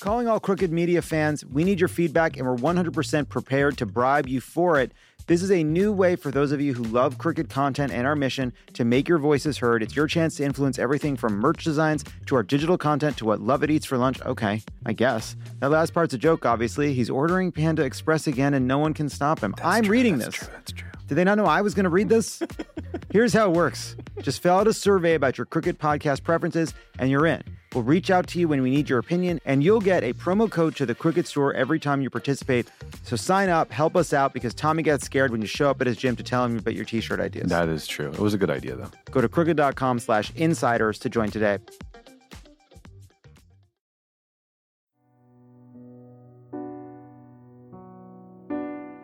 Calling all Crooked Media fans, we need your feedback and we're 100% prepared to bribe you for it. This is a new way for those of you who love Crooked content and our mission to make your voices heard. It's your chance to influence everything from merch designs to our digital content to what Lovett Eats for lunch. Okay, I guess. That last part's a joke, obviously. He's ordering Panda Express again and no one can stop him. I'm true, reading that's this. true, that's true. Did they not know I was going to read this? Here's how it works just fill out a survey about your Crooked podcast preferences, and you're in. We'll reach out to you when we need your opinion, and you'll get a promo code to the Crooked store every time you participate. So sign up, help us out, because Tommy gets scared when you show up at his gym to tell him about your t shirt ideas. That is true. It was a good idea, though. Go to crooked.com slash insiders to join today.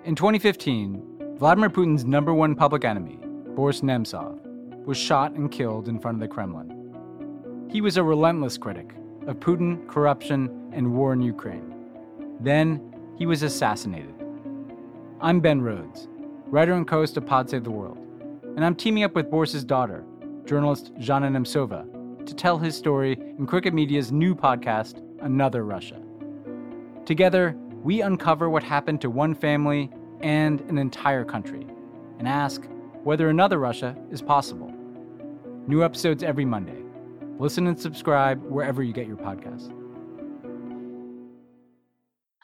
In 2015, Vladimir Putin's number one public enemy, Boris Nemtsov, was shot and killed in front of the Kremlin. He was a relentless critic of Putin, corruption, and war in Ukraine. Then he was assassinated. I'm Ben Rhodes, writer and co-host of Pod Save the World, and I'm teaming up with Boris's daughter, journalist Zhanna Nemtsova, to tell his story in Crooked Media's new podcast, Another Russia. Together, we uncover what happened to one family and an entire country and ask whether another Russia is possible. New episodes every Monday. Listen and subscribe wherever you get your podcasts.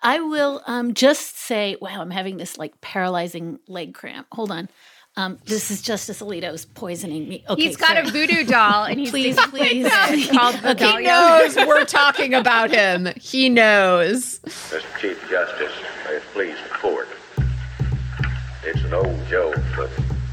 I will um, just say, wow, I'm having this like paralyzing leg cramp. Hold on. Um, this is Justice Alito's poisoning me. Okay, he's got sorry. a voodoo doll and he's Please, singing please. it called Okay. Vidalia. He knows we're talking about him. He knows. Mr. Chief Justice, may it please the court. It's an old joke, but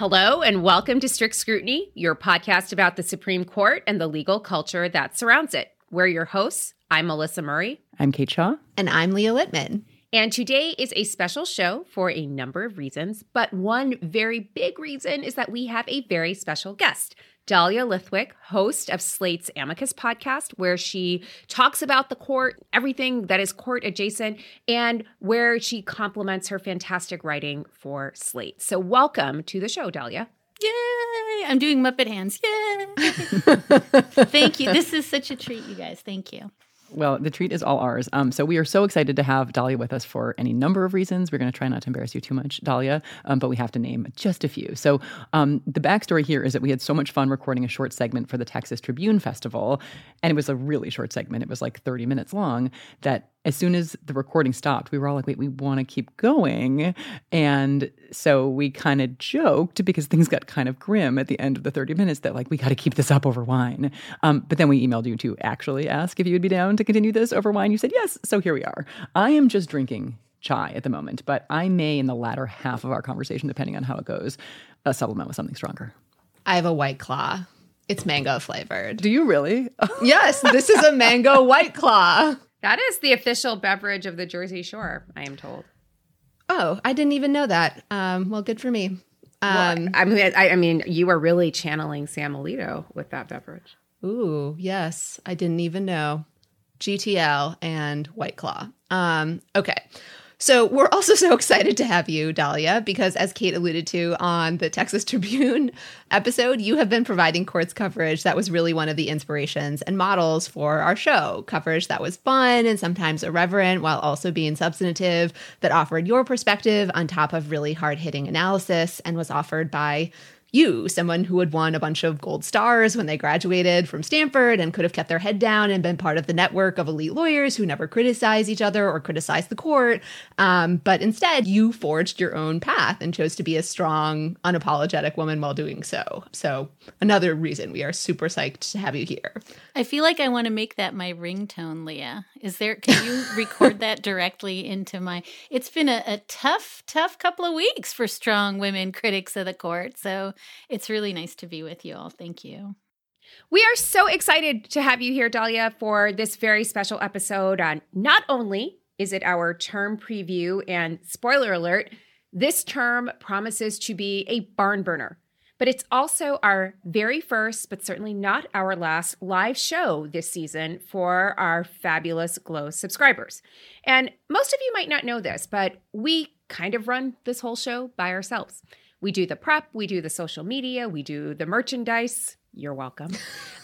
Hello, and welcome to Strict Scrutiny, your podcast about the Supreme Court and the legal culture that surrounds it. We're your hosts. I'm Melissa Murray. I'm Kate Shaw. And I'm Leah Littman. And today is a special show for a number of reasons, but one very big reason is that we have a very special guest. Dahlia Lithwick, host of Slate's Amicus podcast, where she talks about the court, everything that is court adjacent, and where she compliments her fantastic writing for Slate. So, welcome to the show, Dahlia. Yay! I'm doing Muppet hands. Yay! Thank you. This is such a treat, you guys. Thank you. Well, the treat is all ours. Um, so we are so excited to have Dahlia with us for any number of reasons. We're going to try not to embarrass you too much, Dahlia, um, but we have to name just a few. So um, the backstory here is that we had so much fun recording a short segment for the Texas Tribune Festival, and it was a really short segment. It was like 30 minutes long. That as soon as the recording stopped, we were all like, wait, we want to keep going. And so we kind of joked because things got kind of grim at the end of the 30 minutes that, like, we got to keep this up over wine. Um, but then we emailed you to actually ask if you would be down to continue this over wine. You said yes. So here we are. I am just drinking chai at the moment, but I may, in the latter half of our conversation, depending on how it goes, uh, supplement with something stronger. I have a white claw. It's mango flavored. Do you really? yes, this is a mango white claw. That is the official beverage of the Jersey Shore, I am told. Oh, I didn't even know that. Um, well, good for me. Well, Um, I mean, I, I mean, you are really channeling Sam Alito with that beverage. Ooh, yes. I didn't even know. GTL and White Claw. Um, okay. So we're also so excited to have you, Dahlia, because as Kate alluded to on the Texas Tribune episode, you have been providing courts coverage that was really one of the inspirations and models for our show. Coverage that was fun and sometimes irreverent while also being substantive, that offered your perspective on top of really hard hitting analysis and was offered by you, someone who had won a bunch of gold stars when they graduated from Stanford and could have kept their head down and been part of the network of elite lawyers who never criticize each other or criticize the court. Um, but instead, you forged your own path and chose to be a strong, unapologetic woman while doing so. So, another reason we are super psyched to have you here. I feel like I want to make that my ringtone, Leah. Is there, can you record that directly into my? It's been a, a tough, tough couple of weeks for strong women critics of the court. So, it's really nice to be with you all. Thank you. We are so excited to have you here, Dahlia, for this very special episode on not only is it our term preview and spoiler alert, this term promises to be a barn burner. But it's also our very first, but certainly not our last live show this season for our fabulous Glow subscribers. And most of you might not know this, but we kind of run this whole show by ourselves. We do the prep, we do the social media, we do the merchandise. You're welcome.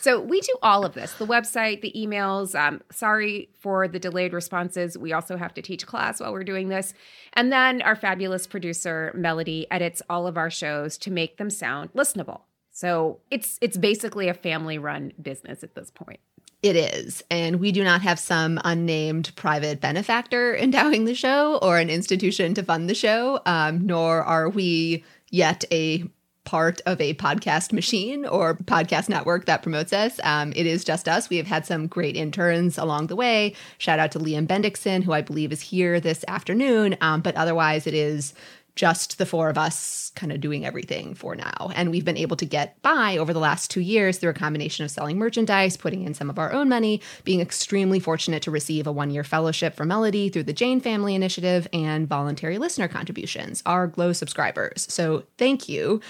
so we do all of this the website, the emails. Um, sorry for the delayed responses. We also have to teach class while we're doing this. And then our fabulous producer, Melody, edits all of our shows to make them sound listenable. So it's it's basically a family run business at this point. It is. And we do not have some unnamed private benefactor endowing the show or an institution to fund the show, um, nor are we yet a part of a podcast machine or podcast network that promotes us. Um, it is just us. We have had some great interns along the way. Shout out to Liam Bendixson, who I believe is here this afternoon. Um, but otherwise, it is just the four of us kind of doing everything for now. And we've been able to get by over the last two years through a combination of selling merchandise, putting in some of our own money, being extremely fortunate to receive a one year fellowship from Melody through the Jain Family Initiative, and voluntary listener contributions, our Glow subscribers. So thank you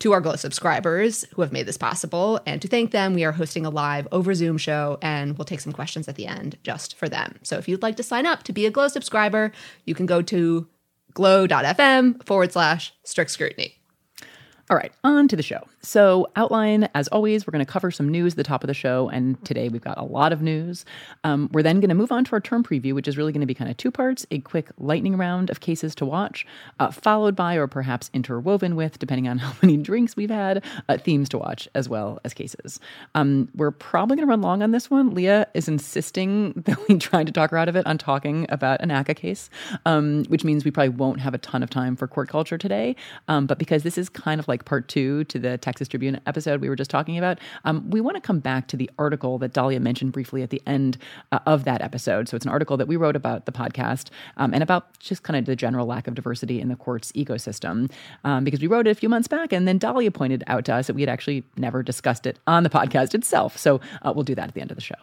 to our Glow subscribers who have made this possible. And to thank them, we are hosting a live over Zoom show and we'll take some questions at the end just for them. So if you'd like to sign up to be a Glow subscriber, you can go to glow.fm forward slash strict scrutiny. All right, on to the show. So, outline, as always, we're going to cover some news at the top of the show. And today we've got a lot of news. Um, we're then going to move on to our term preview, which is really going to be kind of two parts a quick lightning round of cases to watch, uh, followed by, or perhaps interwoven with, depending on how many drinks we've had, uh, themes to watch as well as cases. Um, we're probably going to run long on this one. Leah is insisting that we try to talk her out of it on talking about an ACCA case, um, which means we probably won't have a ton of time for court culture today. Um, but because this is kind of like part two to the Texas Tribune episode we were just talking about, um, we want to come back to the article that Dahlia mentioned briefly at the end uh, of that episode. So it's an article that we wrote about the podcast um, and about just kind of the general lack of diversity in the court's ecosystem um, because we wrote it a few months back and then Dahlia pointed out to us that we had actually never discussed it on the podcast itself. So uh, we'll do that at the end of the show.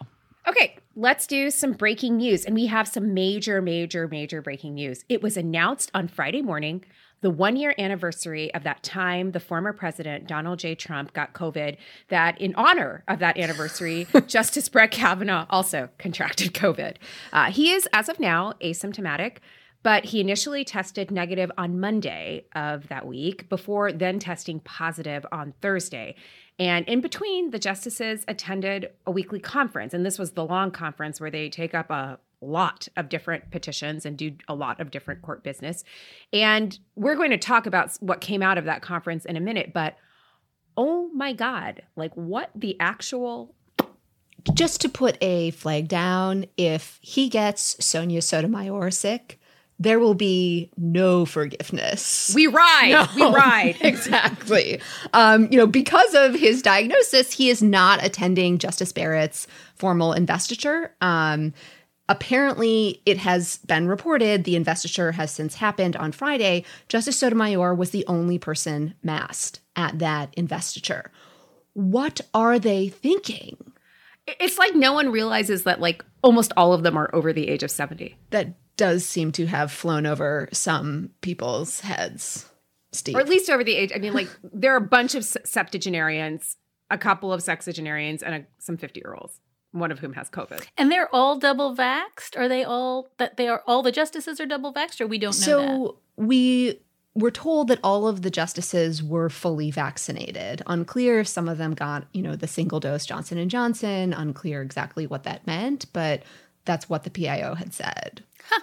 Okay, let's do some breaking news. And we have some major, major, major breaking news. It was announced on Friday morning the one year anniversary of that time the former president, Donald J. Trump, got COVID, that in honor of that anniversary, Justice Brett Kavanaugh also contracted COVID. Uh, he is, as of now, asymptomatic. But he initially tested negative on Monday of that week before then testing positive on Thursday. And in between, the justices attended a weekly conference. And this was the long conference where they take up a lot of different petitions and do a lot of different court business. And we're going to talk about what came out of that conference in a minute, but oh my God, like what the actual. Just to put a flag down, if he gets Sonia Sotomayor sick, there will be no forgiveness. We ride. No. We ride. exactly. Um, you know, because of his diagnosis, he is not attending Justice Barrett's formal investiture. Um, Apparently, it has been reported the investiture has since happened on Friday. Justice Sotomayor was the only person masked at that investiture. What are they thinking? It's like no one realizes that, like, almost all of them are over the age of 70. That does seem to have flown over some people's heads, Steve. Or at least over the age. I mean, like, there are a bunch of septuagenarians, a couple of sexagenarians, and a, some 50 year olds one of whom has COVID. And they're all double vaxxed? Are they all that they are all the justices are double vaxxed or we don't know so that? we were told that all of the justices were fully vaccinated. Unclear if some of them got, you know, the single dose Johnson and Johnson, unclear exactly what that meant, but that's what the PIO had said. Huh.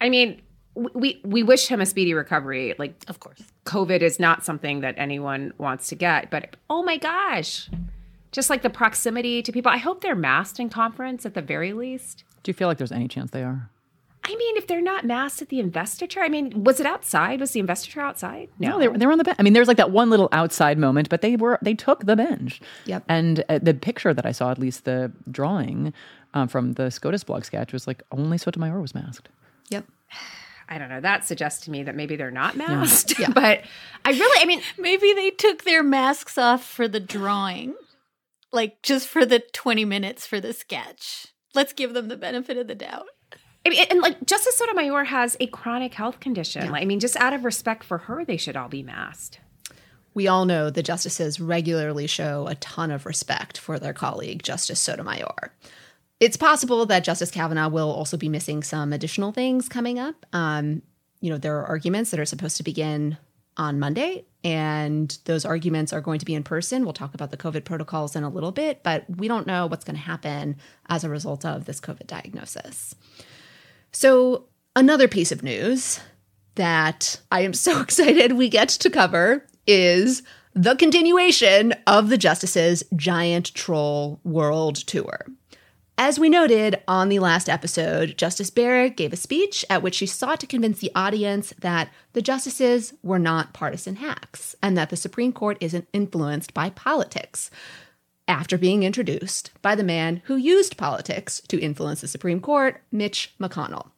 I mean, we we wish him a speedy recovery. Like, Of course. COVID is not something that anyone wants to get, but oh my gosh, just like the proximity to people. I hope they're masked in conference at the very least. Do you feel like there's any chance they are? I mean, if they're not masked at the investiture, I mean, was it outside? Was the investiture outside? No, they, were- they were on the bench. I mean, there was like that one little outside moment, but they were they took the bench. Yep. And uh, the picture that I saw, at least the drawing um, from the SCOTUS blog sketch, was like only Sotomayor was masked. Yep. I don't know. That suggests to me that maybe they're not masked. Yeah. but I really, I mean, Maybe they took their masks off for the drawing, like just for the 20 minutes for the sketch. Let's give them the benefit of the doubt. I mean, and like Justice Sotomayor has a chronic health condition. Like, I mean, just out of respect for her, they should all be masked. We all know the justices regularly show a ton of respect for their colleague, Justice Sotomayor. It's possible that Justice Kavanaugh will also be missing some additional things coming up. Um, you know, there are arguments that are supposed to begin on Monday, and those arguments are going to be in person. We'll talk about the COVID protocols in a little bit, but we don't know what's going to happen as a result of this COVID diagnosis. So, another piece of news that I am so excited we get to cover is the continuation of the Justice's Giant Troll World Tour. As we noted on the last episode, Justice Barrett gave a speech at which she sought to convince the audience that the justices were not partisan hacks and that the Supreme Court isn't influenced by politics. After being introduced by the man who used politics to influence the Supreme Court, Mitch McConnell.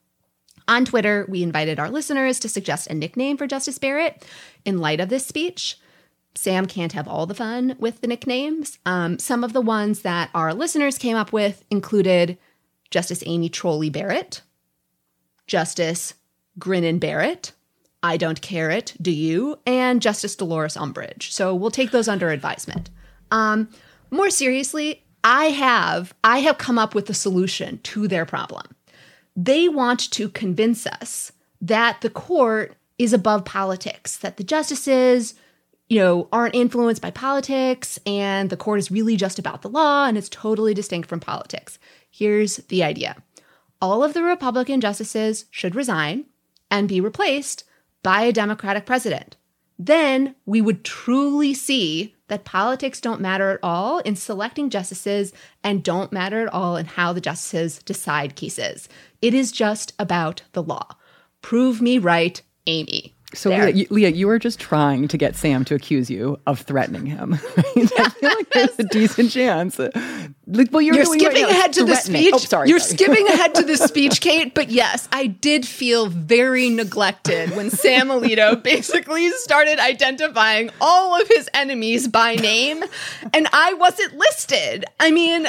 On Twitter, we invited our listeners to suggest a nickname for Justice Barrett in light of this speech. Sam can't have all the fun with the nicknames. Um, some of the ones that our listeners came up with included Justice Amy Trolley Barrett, Justice Grinnin Barrett, I Don't Care It, Do You, and Justice Dolores Umbridge. So we'll take those under advisement. Um, more seriously, I have I have come up with a solution to their problem. They want to convince us that the court is above politics, that the justices, you know, aren't influenced by politics and the court is really just about the law and it's totally distinct from politics. Here's the idea. All of the Republican justices should resign and be replaced by a Democratic president. Then we would truly see that politics don't matter at all in selecting justices and don't matter at all in how the justices decide cases. It is just about the law. Prove me right, Amy. So, Leah you, Leah, you were just trying to get Sam to accuse you of threatening him. right? I feel like there's a decent chance. Like, well, you're, You're skipping right ahead to the speech. Oh, sorry. You're sorry. skipping ahead to the speech, Kate. But yes, I did feel very neglected when Sam Alito basically started identifying all of his enemies by name, and I wasn't listed. I mean,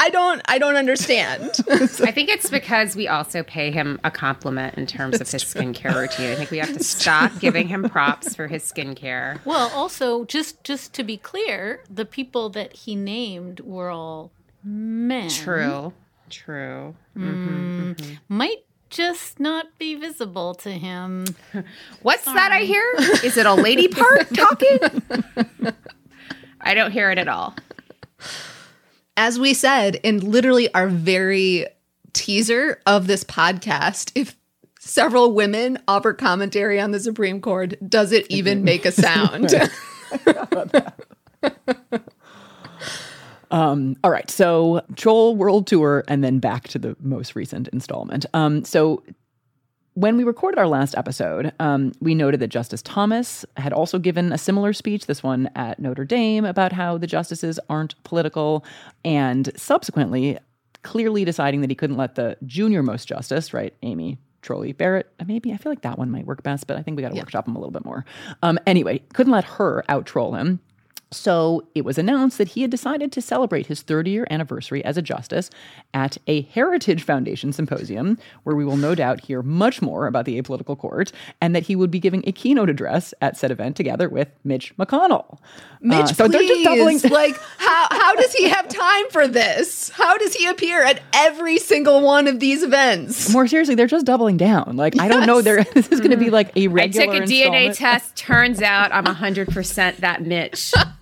I don't, I don't understand. I think it's because we also pay him a compliment in terms of his skincare routine. I think we have to stop giving him props for his skincare. Well, also just just to be clear, the people that he named were all men. True. True. Mm-hmm. Mm-hmm. Might just not be visible to him. What's that I hear? Is it a lady part talking? I don't hear it at all. As we said in literally our very teaser of this podcast, if several women offer commentary on the Supreme Court, does it even make a sound? Um, all right, so Troll World Tour, and then back to the most recent installment. Um, so when we recorded our last episode, um, we noted that Justice Thomas had also given a similar speech, this one at Notre Dame, about how the justices aren't political, and subsequently clearly deciding that he couldn't let the junior most justice, right, Amy Trolley Barrett, uh, maybe I feel like that one might work best, but I think we got to workshop him a little bit more. Um, anyway, couldn't let her out troll him. So it was announced that he had decided to celebrate his 30 year anniversary as a justice at a Heritage Foundation symposium, where we will no doubt hear much more about the apolitical court, and that he would be giving a keynote address at said event together with Mitch McConnell. Mitch, Uh, so they're just doubling. like how how does he have time for this? How does he appear at every single one of these events? More seriously, they're just doubling down. Like I don't know. They're this is going to be like a I regular. I took a DNA installment. test. Turns out I'm 100% that Mitch.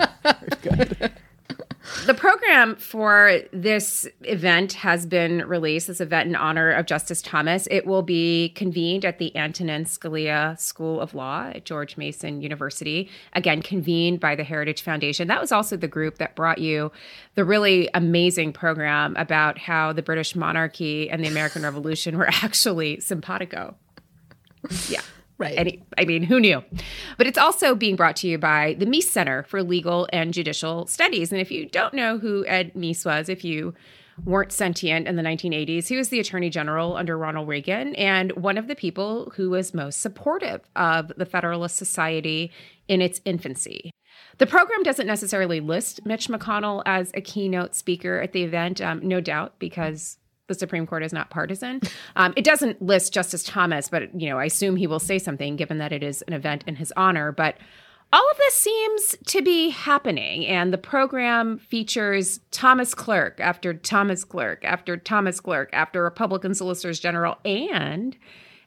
The program for this event has been released, this event in honor of Justice Thomas. It will be convened at the Antonin Scalia School of Law at George Mason University. Again, convened by the Heritage Foundation. That was also the group that brought you the really amazing program about how the British monarchy and the American Revolution were actually simpatico. Yeah. Right. Any, I mean, who knew? But it's also being brought to you by the Meese Center for Legal and Judicial Studies. And if you don't know who Ed Meese was, if you weren't sentient in the 1980s, he was the Attorney General under Ronald Reagan and one of the people who was most supportive of the Federalist Society in its infancy. The program doesn't necessarily list Mitch McConnell as a keynote speaker at the event, um, no doubt, because the Supreme Court is not partisan. Um, it doesn't list Justice Thomas, but you know, I assume he will say something given that it is an event in his honor. But all of this seems to be happening, and the program features Thomas Clerk after Thomas Clerk after Thomas Clerk after Republican Solicitors General and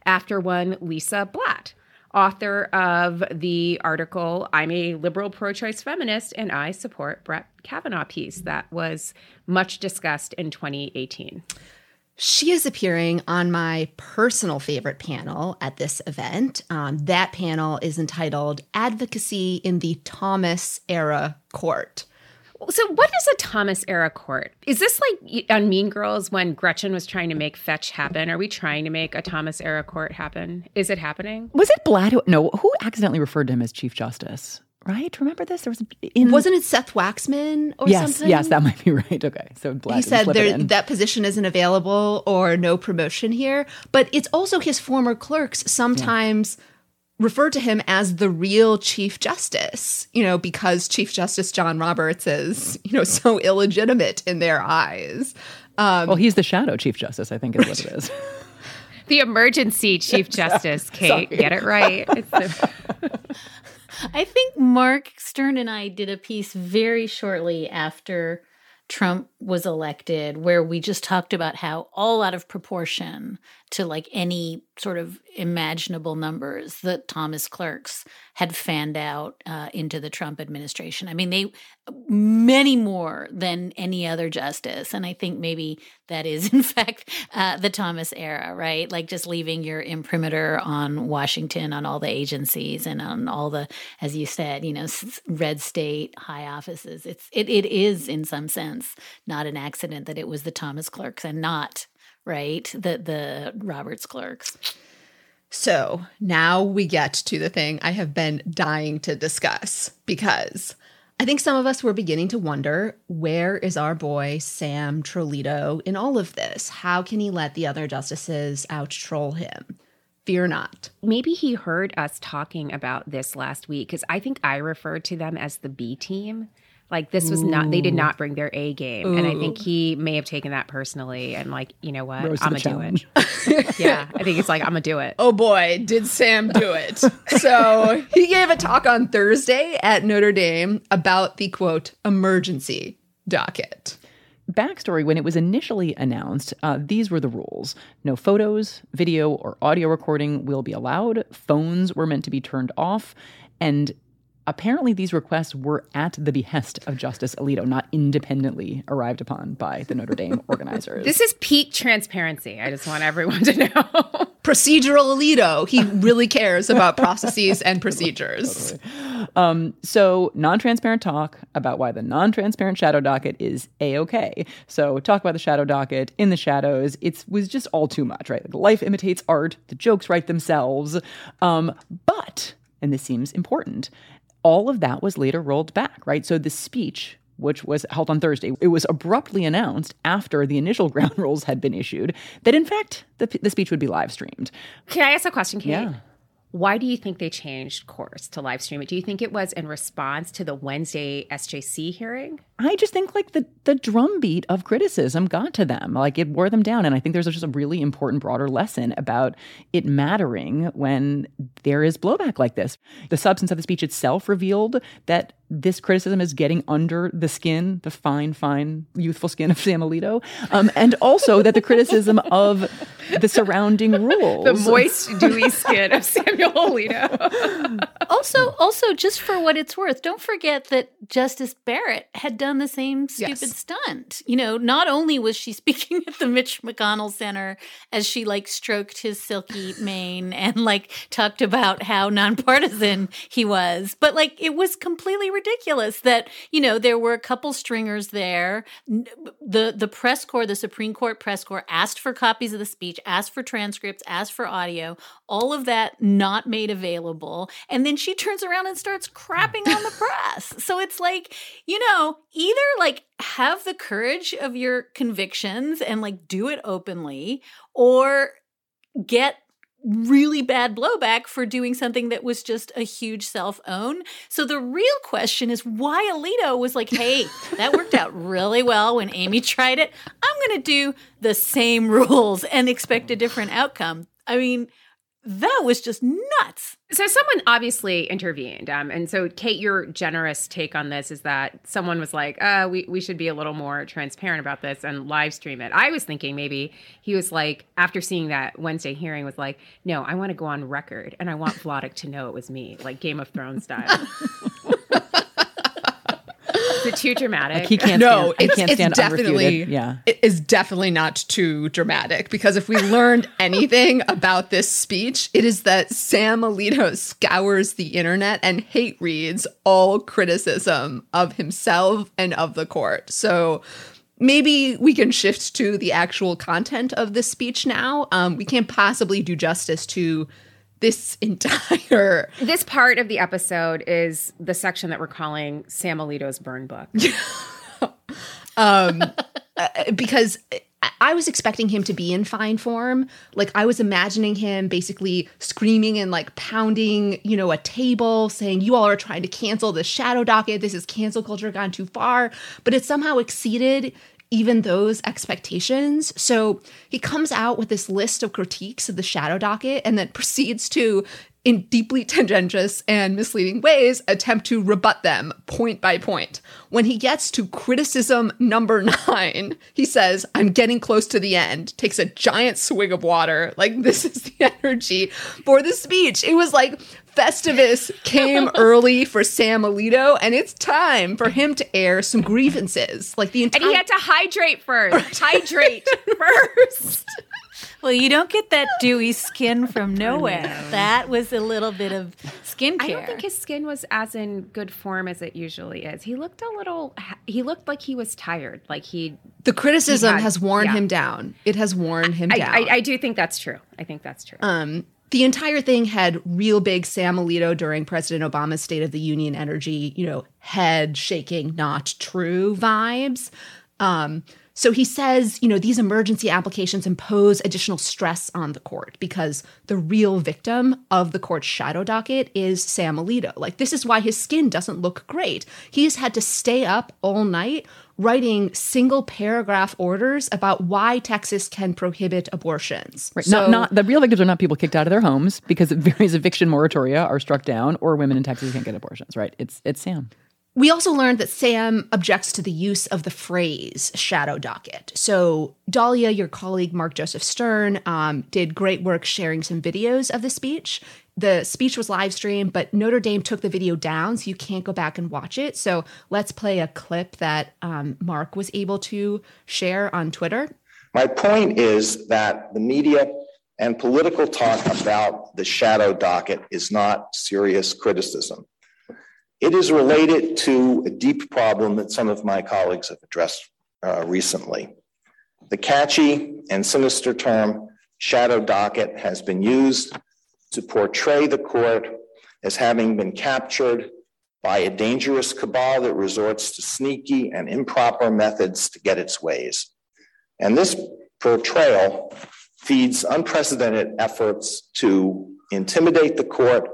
after one Lisa Blatt author of the article, I'm a liberal pro choice feminist and I support Brett Kavanaugh piece that was much discussed in 2018. She is appearing on my personal favorite panel at this event. Um, that panel is entitled Advocacy in the Thomas Era Court. So, what is a Thomas era court? Is this like on Mean Girls when Gretchen was trying to make fetch happen? Are we trying to make a Thomas era court happen? Is it happening? Was it Blatt? Who, no, who accidentally referred to him as Chief Justice? Right? Remember this? There was in Wasn't it Seth Waxman or yes, something? yes, that might be right. Okay, so Blatt he said there, that position isn't available or no promotion here. But it's also his former clerks sometimes refer to him as the real Chief Justice, you know, because Chief Justice John Roberts is, you know, so illegitimate in their eyes. Um, well, he's the shadow Chief Justice, I think, is what it is. The emergency Chief Justice, Kate. Sorry. Get it right. The- I think Mark Stern and I did a piece very shortly after Trump was elected where we just talked about how all out of proportion to like any sort of imaginable numbers that Thomas clerks had fanned out uh, into the Trump administration. I mean, they many more than any other justice, and I think maybe that is in fact uh, the Thomas era, right? Like just leaving your imprimatur on Washington, on all the agencies, and on all the, as you said, you know, red state high offices. It's it it is in some sense not an accident that it was the Thomas clerks and not right the the Roberts clerks. So now we get to the thing I have been dying to discuss because I think some of us were beginning to wonder where is our boy Sam Trolito in all of this? How can he let the other justices out troll him? Fear not. Maybe he heard us talking about this last week because I think I referred to them as the B team. Like this was not, they did not bring their A game. And I think he may have taken that personally and like, you know what? Rose I'm going to do it. yeah. I think it's like, I'm going to do it. Oh boy, did Sam do it. so he gave a talk on Thursday at Notre Dame about the quote, emergency docket. Backstory when it was initially announced, uh, these were the rules no photos, video, or audio recording will be allowed, phones were meant to be turned off, and apparently these requests were at the behest of Justice Alito, not independently arrived upon by the Notre Dame organizers. This is peak transparency. I just want everyone to know. Procedural Alito. He really cares about processes and procedures. Um, so, non transparent talk about why the non transparent shadow docket is A OK. So, talk about the shadow docket in the shadows. It was just all too much, right? Like, life imitates art, the jokes write themselves. Um, but, and this seems important, all of that was later rolled back, right? So, the speech which was held on Thursday. It was abruptly announced after the initial ground rules had been issued that, in fact, the, the speech would be live streamed. Can I ask a question, Kate? Yeah. Why do you think they changed course to live stream it? Do you think it was in response to the Wednesday SJC hearing? I just think like the the drumbeat of criticism got to them, like it wore them down, and I think there's just a really important broader lesson about it mattering when there is blowback like this. The substance of the speech itself revealed that this criticism is getting under the skin, the fine, fine, youthful skin of Sam Alito, um, and also that the criticism of the surrounding rules, the moist, dewy skin of Samuel Alito. also, also, just for what it's worth, don't forget that Justice Barrett had done the same stupid yes. stunt. You know, not only was she speaking at the Mitch McConnell Center as she like stroked his silky mane and like talked about how nonpartisan he was, but like it was completely ridiculous that you know there were a couple stringers there. The the press corps, the Supreme Court press corps, asked for copies of the speech, asked for transcripts, asked for audio. All of that not made available, and then she turns around and starts crapping on the press. So it's like you know either like have the courage of your convictions and like do it openly, or get really bad blowback for doing something that was just a huge self own. So the real question is why Alito was like, hey, that worked out really well when Amy tried it. I'm going to do the same rules and expect a different outcome. I mean, that was just nuts. So someone obviously intervened, um, and so Kate, your generous take on this is that someone was like, uh, "We we should be a little more transparent about this and live stream it." I was thinking maybe he was like, after seeing that Wednesday hearing, was like, "No, I want to go on record and I want Vladeck to know it was me, like Game of Thrones style." Is it too dramatic? Like he can't. No, stand, it's, can't stand it's definitely. Unrefuted. Yeah, it is definitely not too dramatic because if we learned anything about this speech, it is that Sam Alito scours the internet and hate reads all criticism of himself and of the court. So maybe we can shift to the actual content of this speech now. Um, we can't possibly do justice to this entire this part of the episode is the section that we're calling Sam Alito's burn book. um, uh, because I was expecting him to be in fine form. Like I was imagining him basically screaming and like pounding, you know, a table saying, You all are trying to cancel the shadow docket. This is cancel culture gone too far. But it somehow exceeded even those expectations. So he comes out with this list of critiques of the shadow docket and then proceeds to in deeply tendentious and misleading ways, attempt to rebut them point by point. When he gets to criticism number nine, he says, I'm getting close to the end, takes a giant swig of water. Like, this is the energy for the speech. It was like Festivus came early for Sam Alito, and it's time for him to air some grievances. Like the entire. And he had to hydrate first. hydrate first. Well, you don't get that dewy skin from nowhere. That was a little bit of skincare. I don't think his skin was as in good form as it usually is. He looked a little. He looked like he was tired. Like he. The criticism he had, has worn yeah. him down. It has worn him I, down. I, I, do think that's true. I think that's true. Um, the entire thing had real big Sam Alito during President Obama's State of the Union energy, you know, head shaking, not true vibes. Um, so he says, you know, these emergency applications impose additional stress on the court because the real victim of the court's shadow docket is Sam Alito. Like, this is why his skin doesn't look great. He's had to stay up all night writing single paragraph orders about why Texas can prohibit abortions. Right. So, not, not the real victims are not people kicked out of their homes because various eviction moratoria are struck down or women in Texas can't get abortions, right? It's it's Sam. We also learned that Sam objects to the use of the phrase shadow docket. So, Dahlia, your colleague Mark Joseph Stern, um, did great work sharing some videos of the speech. The speech was live streamed, but Notre Dame took the video down, so you can't go back and watch it. So, let's play a clip that um, Mark was able to share on Twitter. My point is that the media and political talk about the shadow docket is not serious criticism. It is related to a deep problem that some of my colleagues have addressed uh, recently. The catchy and sinister term shadow docket has been used to portray the court as having been captured by a dangerous cabal that resorts to sneaky and improper methods to get its ways. And this portrayal feeds unprecedented efforts to intimidate the court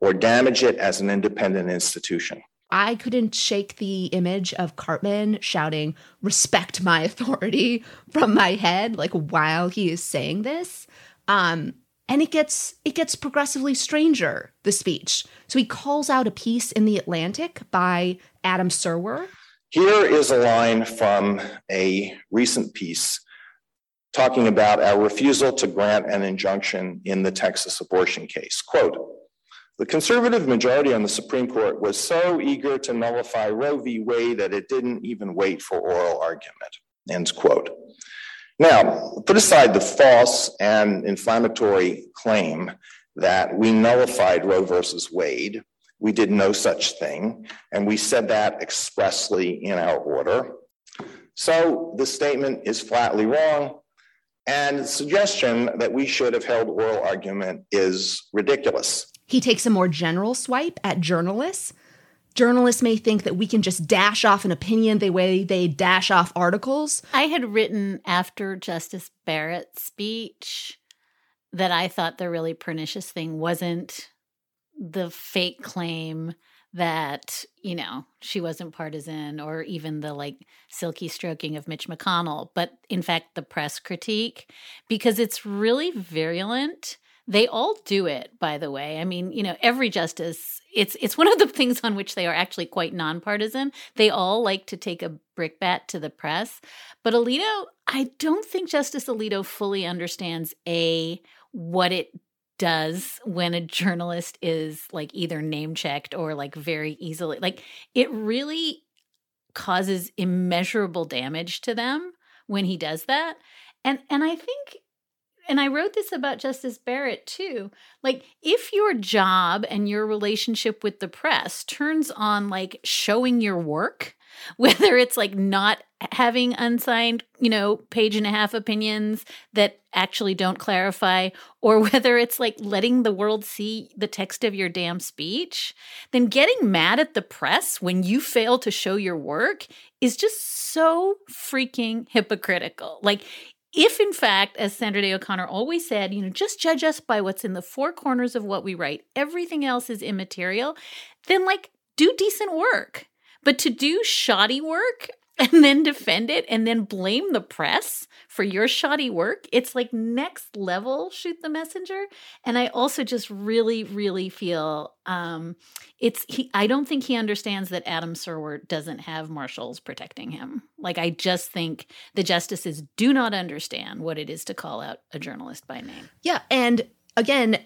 or damage it as an independent institution. I couldn't shake the image of Cartman shouting, respect my authority from my head, like while he is saying this. Um, and it gets it gets progressively stranger the speech so he calls out a piece in the atlantic by adam serwer here is a line from a recent piece talking about our refusal to grant an injunction in the texas abortion case quote the conservative majority on the Supreme Court was so eager to nullify Roe v. Wade that it didn't even wait for oral argument. Quote. Now, put aside the false and inflammatory claim that we nullified Roe versus Wade. We did no such thing, and we said that expressly in our order. So the statement is flatly wrong, and the suggestion that we should have held oral argument is ridiculous. He takes a more general swipe at journalists. Journalists may think that we can just dash off an opinion the way they dash off articles. I had written after Justice Barrett's speech that I thought the really pernicious thing wasn't the fake claim that, you know, she wasn't partisan or even the like silky stroking of Mitch McConnell, but in fact, the press critique, because it's really virulent they all do it, by the way. I mean, you know, every justice, it's it's one of the things on which they are actually quite nonpartisan. They all like to take a brickbat to the press. But Alito, I don't think Justice Alito fully understands A, what it does when a journalist is like either name checked or like very easily like it really causes immeasurable damage to them when he does that and and i think and I wrote this about Justice Barrett too. Like, if your job and your relationship with the press turns on like showing your work, whether it's like not having unsigned, you know, page and a half opinions that actually don't clarify, or whether it's like letting the world see the text of your damn speech, then getting mad at the press when you fail to show your work is just so freaking hypocritical. Like, if in fact, as Sandra Day O'Connor always said, you know, just judge us by what's in the four corners of what we write, everything else is immaterial, then like do decent work. But to do shoddy work and then defend it and then blame the press for your shoddy work, it's like next level shoot the messenger. And I also just really, really feel um, it's he. I don't think he understands that Adam Serwer doesn't have marshals protecting him. Like I just think the justices do not understand what it is to call out a journalist by name. Yeah, and again,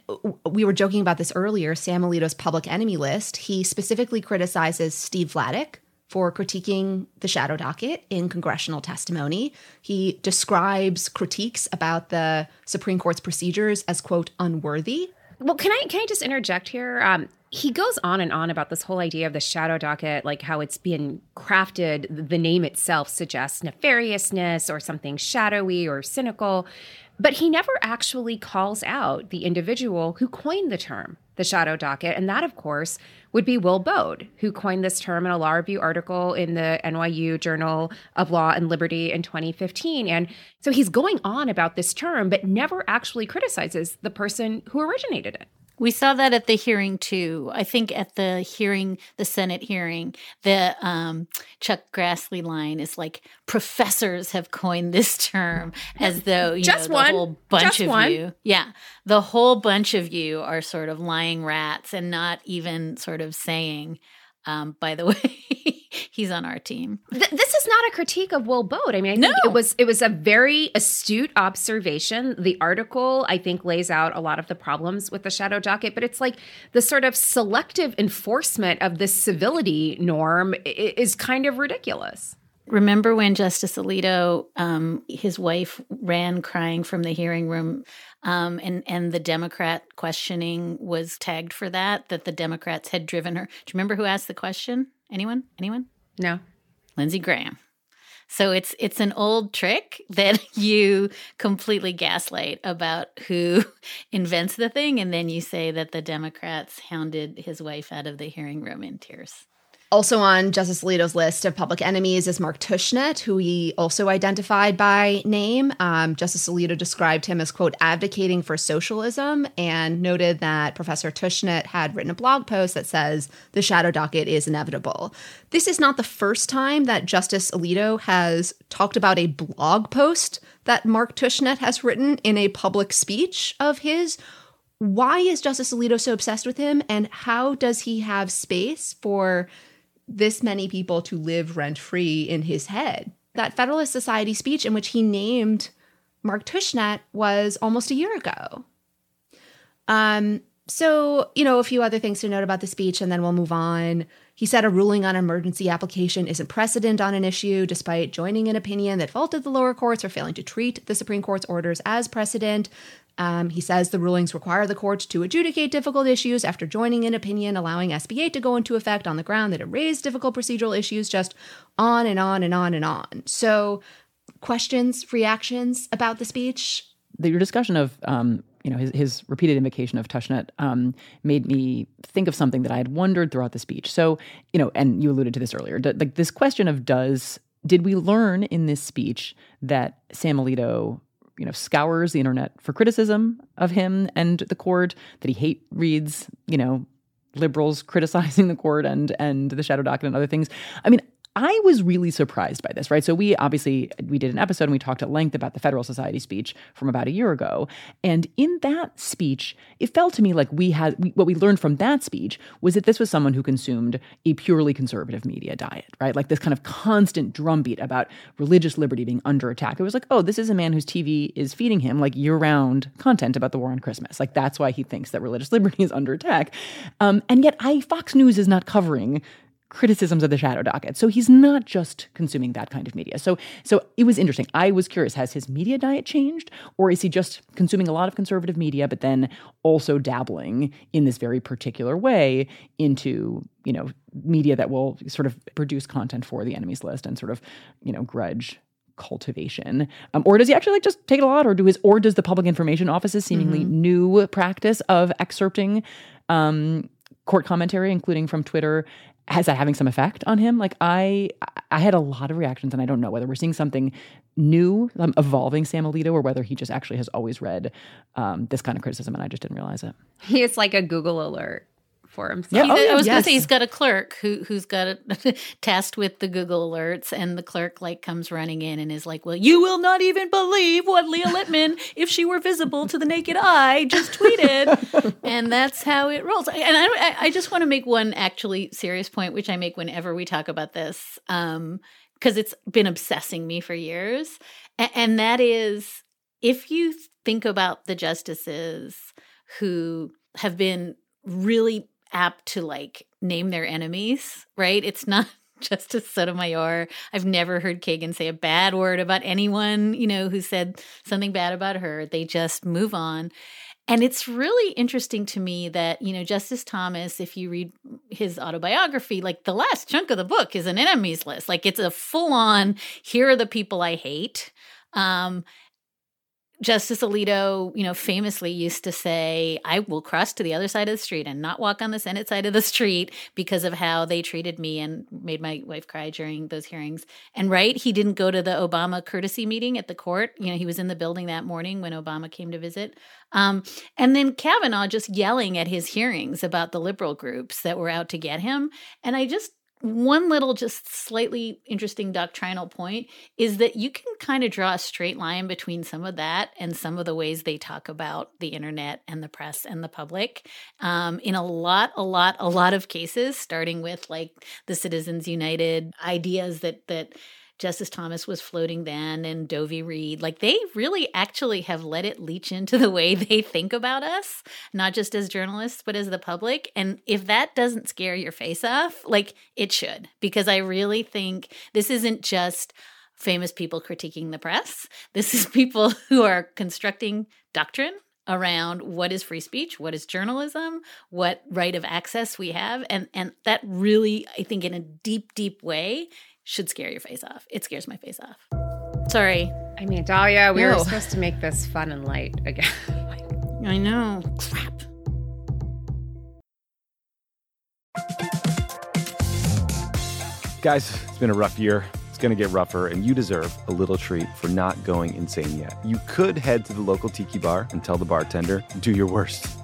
we were joking about this earlier. Sam Alito's public enemy list. He specifically criticizes Steve Vladeck for critiquing the shadow docket in congressional testimony. He describes critiques about the Supreme Court's procedures as quote unworthy. Well, can I can I just interject here? Um, he goes on and on about this whole idea of the shadow docket, like how it's being crafted. The name itself suggests nefariousness or something shadowy or cynical. But he never actually calls out the individual who coined the term, the shadow docket. And that, of course, would be Will Baude, who coined this term in a law review article in the NYU Journal of Law and Liberty in 2015. And so he's going on about this term, but never actually criticizes the person who originated it. We saw that at the hearing too. I think at the hearing, the Senate hearing, the um, Chuck Grassley line is like professors have coined this term as though you Just know one. the whole bunch Just of one. you, yeah, the whole bunch of you are sort of lying rats and not even sort of saying, um, by the way, he's on our team. Th- this is not a critique of Will Baude. I mean, I think No. it was it was a very astute observation. The article, I think, lays out a lot of the problems with the shadow docket, but it's like the sort of selective enforcement of this civility norm is kind of ridiculous. Remember when Justice Alito, um, his wife ran crying from the hearing room, um, and and the Democrat questioning was tagged for that. That the Democrats had driven her. Do you remember who asked the question? Anyone? Anyone? No. Lindsey Graham. So it's it's an old trick that you completely gaslight about who invents the thing, and then you say that the Democrats hounded his wife out of the hearing room in tears. Also on Justice Alito's list of public enemies is Mark Tushnet, who he also identified by name. Um, Justice Alito described him as, quote, advocating for socialism and noted that Professor Tushnet had written a blog post that says the shadow docket is inevitable. This is not the first time that Justice Alito has talked about a blog post that Mark Tushnet has written in a public speech of his why is Justice Alito so obsessed with him, and how does he have space for this many people to live rent free in his head? That Federalist Society speech in which he named Mark Tushnet was almost a year ago. Um, so, you know, a few other things to note about the speech, and then we'll move on. He said a ruling on emergency application isn't precedent on an issue, despite joining an opinion that faulted the lower courts for failing to treat the Supreme Court's orders as precedent. Um, he says the rulings require the courts to adjudicate difficult issues after joining an opinion allowing SB8 to go into effect on the ground that it raised difficult procedural issues, just on and on and on and on. So, questions, reactions about the speech? Your discussion of um, you know his, his repeated invocation of Tushnet um, made me think of something that I had wondered throughout the speech. So you know, and you alluded to this earlier, like this question of does did we learn in this speech that Sam Alito you know scours the internet for criticism of him and the court that he hate reads you know liberals criticizing the court and and the shadow docket and other things. I mean I was really surprised by this, right? So we obviously we did an episode and we talked at length about the Federalist Society speech from about a year ago, and in that speech, it felt to me like we had we, what we learned from that speech was that this was someone who consumed a purely conservative media diet, right? Like this kind of constant drumbeat about religious liberty being under attack. It was like, oh, this is a man whose TV is feeding him like year-round content about the war on Christmas. Like that's why he thinks that religious liberty is under attack, um, and yet I Fox News is not covering criticisms of the shadow docket. So he's not just consuming that kind of media. So so it was interesting. I was curious has his media diet changed or is he just consuming a lot of conservative media but then also dabbling in this very particular way into, you know, media that will sort of produce content for the enemies list and sort of, you know, grudge cultivation um, or does he actually like just take it a lot or do his or does the public information office's seemingly mm-hmm. new practice of excerpting um, court commentary including from twitter has that having some effect on him? Like I, I had a lot of reactions, and I don't know whether we're seeing something new, um, evolving Sam Alito, or whether he just actually has always read um, this kind of criticism, and I just didn't realize it. He is like a Google alert for himself. Yeah, oh, I was yes. going to say he's got a clerk who who's got a tasked with the Google alerts, and the clerk like comes running in and is like, "Well, you will not even believe what Leah Litman, if she were visible to the naked eye, just tweeted," and that's how it rolls. And I I just want to make one actually serious point, which I make whenever we talk about this, because um, it's been obsessing me for years, and, and that is if you think about the justices who have been really apt to like name their enemies, right? It's not just Justice Sotomayor. I've never heard Kagan say a bad word about anyone, you know, who said something bad about her. They just move on. And it's really interesting to me that, you know, Justice Thomas, if you read his autobiography, like the last chunk of the book is an enemies list. Like it's a full on, here are the people I hate. Um, Justice Alito, you know, famously used to say, I will cross to the other side of the street and not walk on the Senate side of the street because of how they treated me and made my wife cry during those hearings. And right, he didn't go to the Obama courtesy meeting at the court. You know, he was in the building that morning when Obama came to visit. Um, and then Kavanaugh just yelling at his hearings about the liberal groups that were out to get him. And I just one little just slightly interesting doctrinal point is that you can kind of draw a straight line between some of that and some of the ways they talk about the internet and the press and the public um, in a lot a lot a lot of cases starting with like the citizens united ideas that that Justice Thomas was floating then and Doe v. Reed. Like they really actually have let it leach into the way they think about us, not just as journalists, but as the public. And if that doesn't scare your face off, like it should, because I really think this isn't just famous people critiquing the press. This is people who are constructing doctrine around what is free speech, what is journalism, what right of access we have and and that really I think in a deep deep way should scare your face off. It scares my face off. Sorry. I mean, Dahlia, we no. were supposed to make this fun and light again. I know. Crap. Guys, it's been a rough year. It's going to get rougher, and you deserve a little treat for not going insane yet. You could head to the local tiki bar and tell the bartender, do your worst.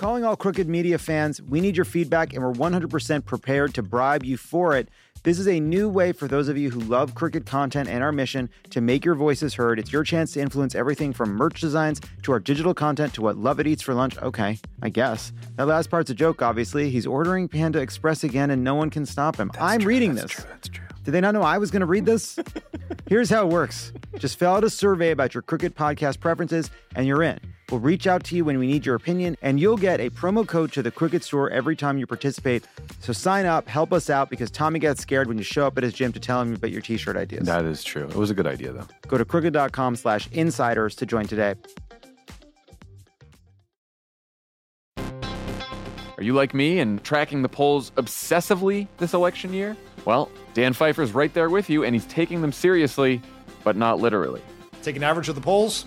Calling all Crooked Media fans, we need your feedback and we're 100% prepared to bribe you for it. This is a new way for those of you who love Crooked content and our mission to make your voices heard. It's your chance to influence everything from merch designs to our digital content to what Lovett eats for lunch. Okay, I guess. That last part's a joke, obviously. He's ordering Panda Express again and no one can stop him. I'm reading That's this. true. That's true. Did they not know I was going to read this? Here's how it works just fill out a survey about your Crooked podcast preferences, and you're in. We'll reach out to you when we need your opinion, and you'll get a promo code to the Crooked Store every time you participate. So sign up, help us out, because Tommy gets scared when you show up at his gym to tell him about your t shirt ideas. That is true. It was a good idea, though. Go to crooked.com slash insiders to join today. Are you like me and tracking the polls obsessively this election year? Well, Dan Pfeiffer's right there with you, and he's taking them seriously, but not literally. Take an average of the polls.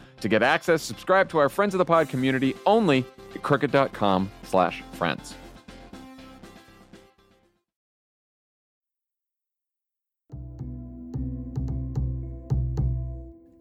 To get access, subscribe to our Friends of the Pod community only at crooked.com slash friends.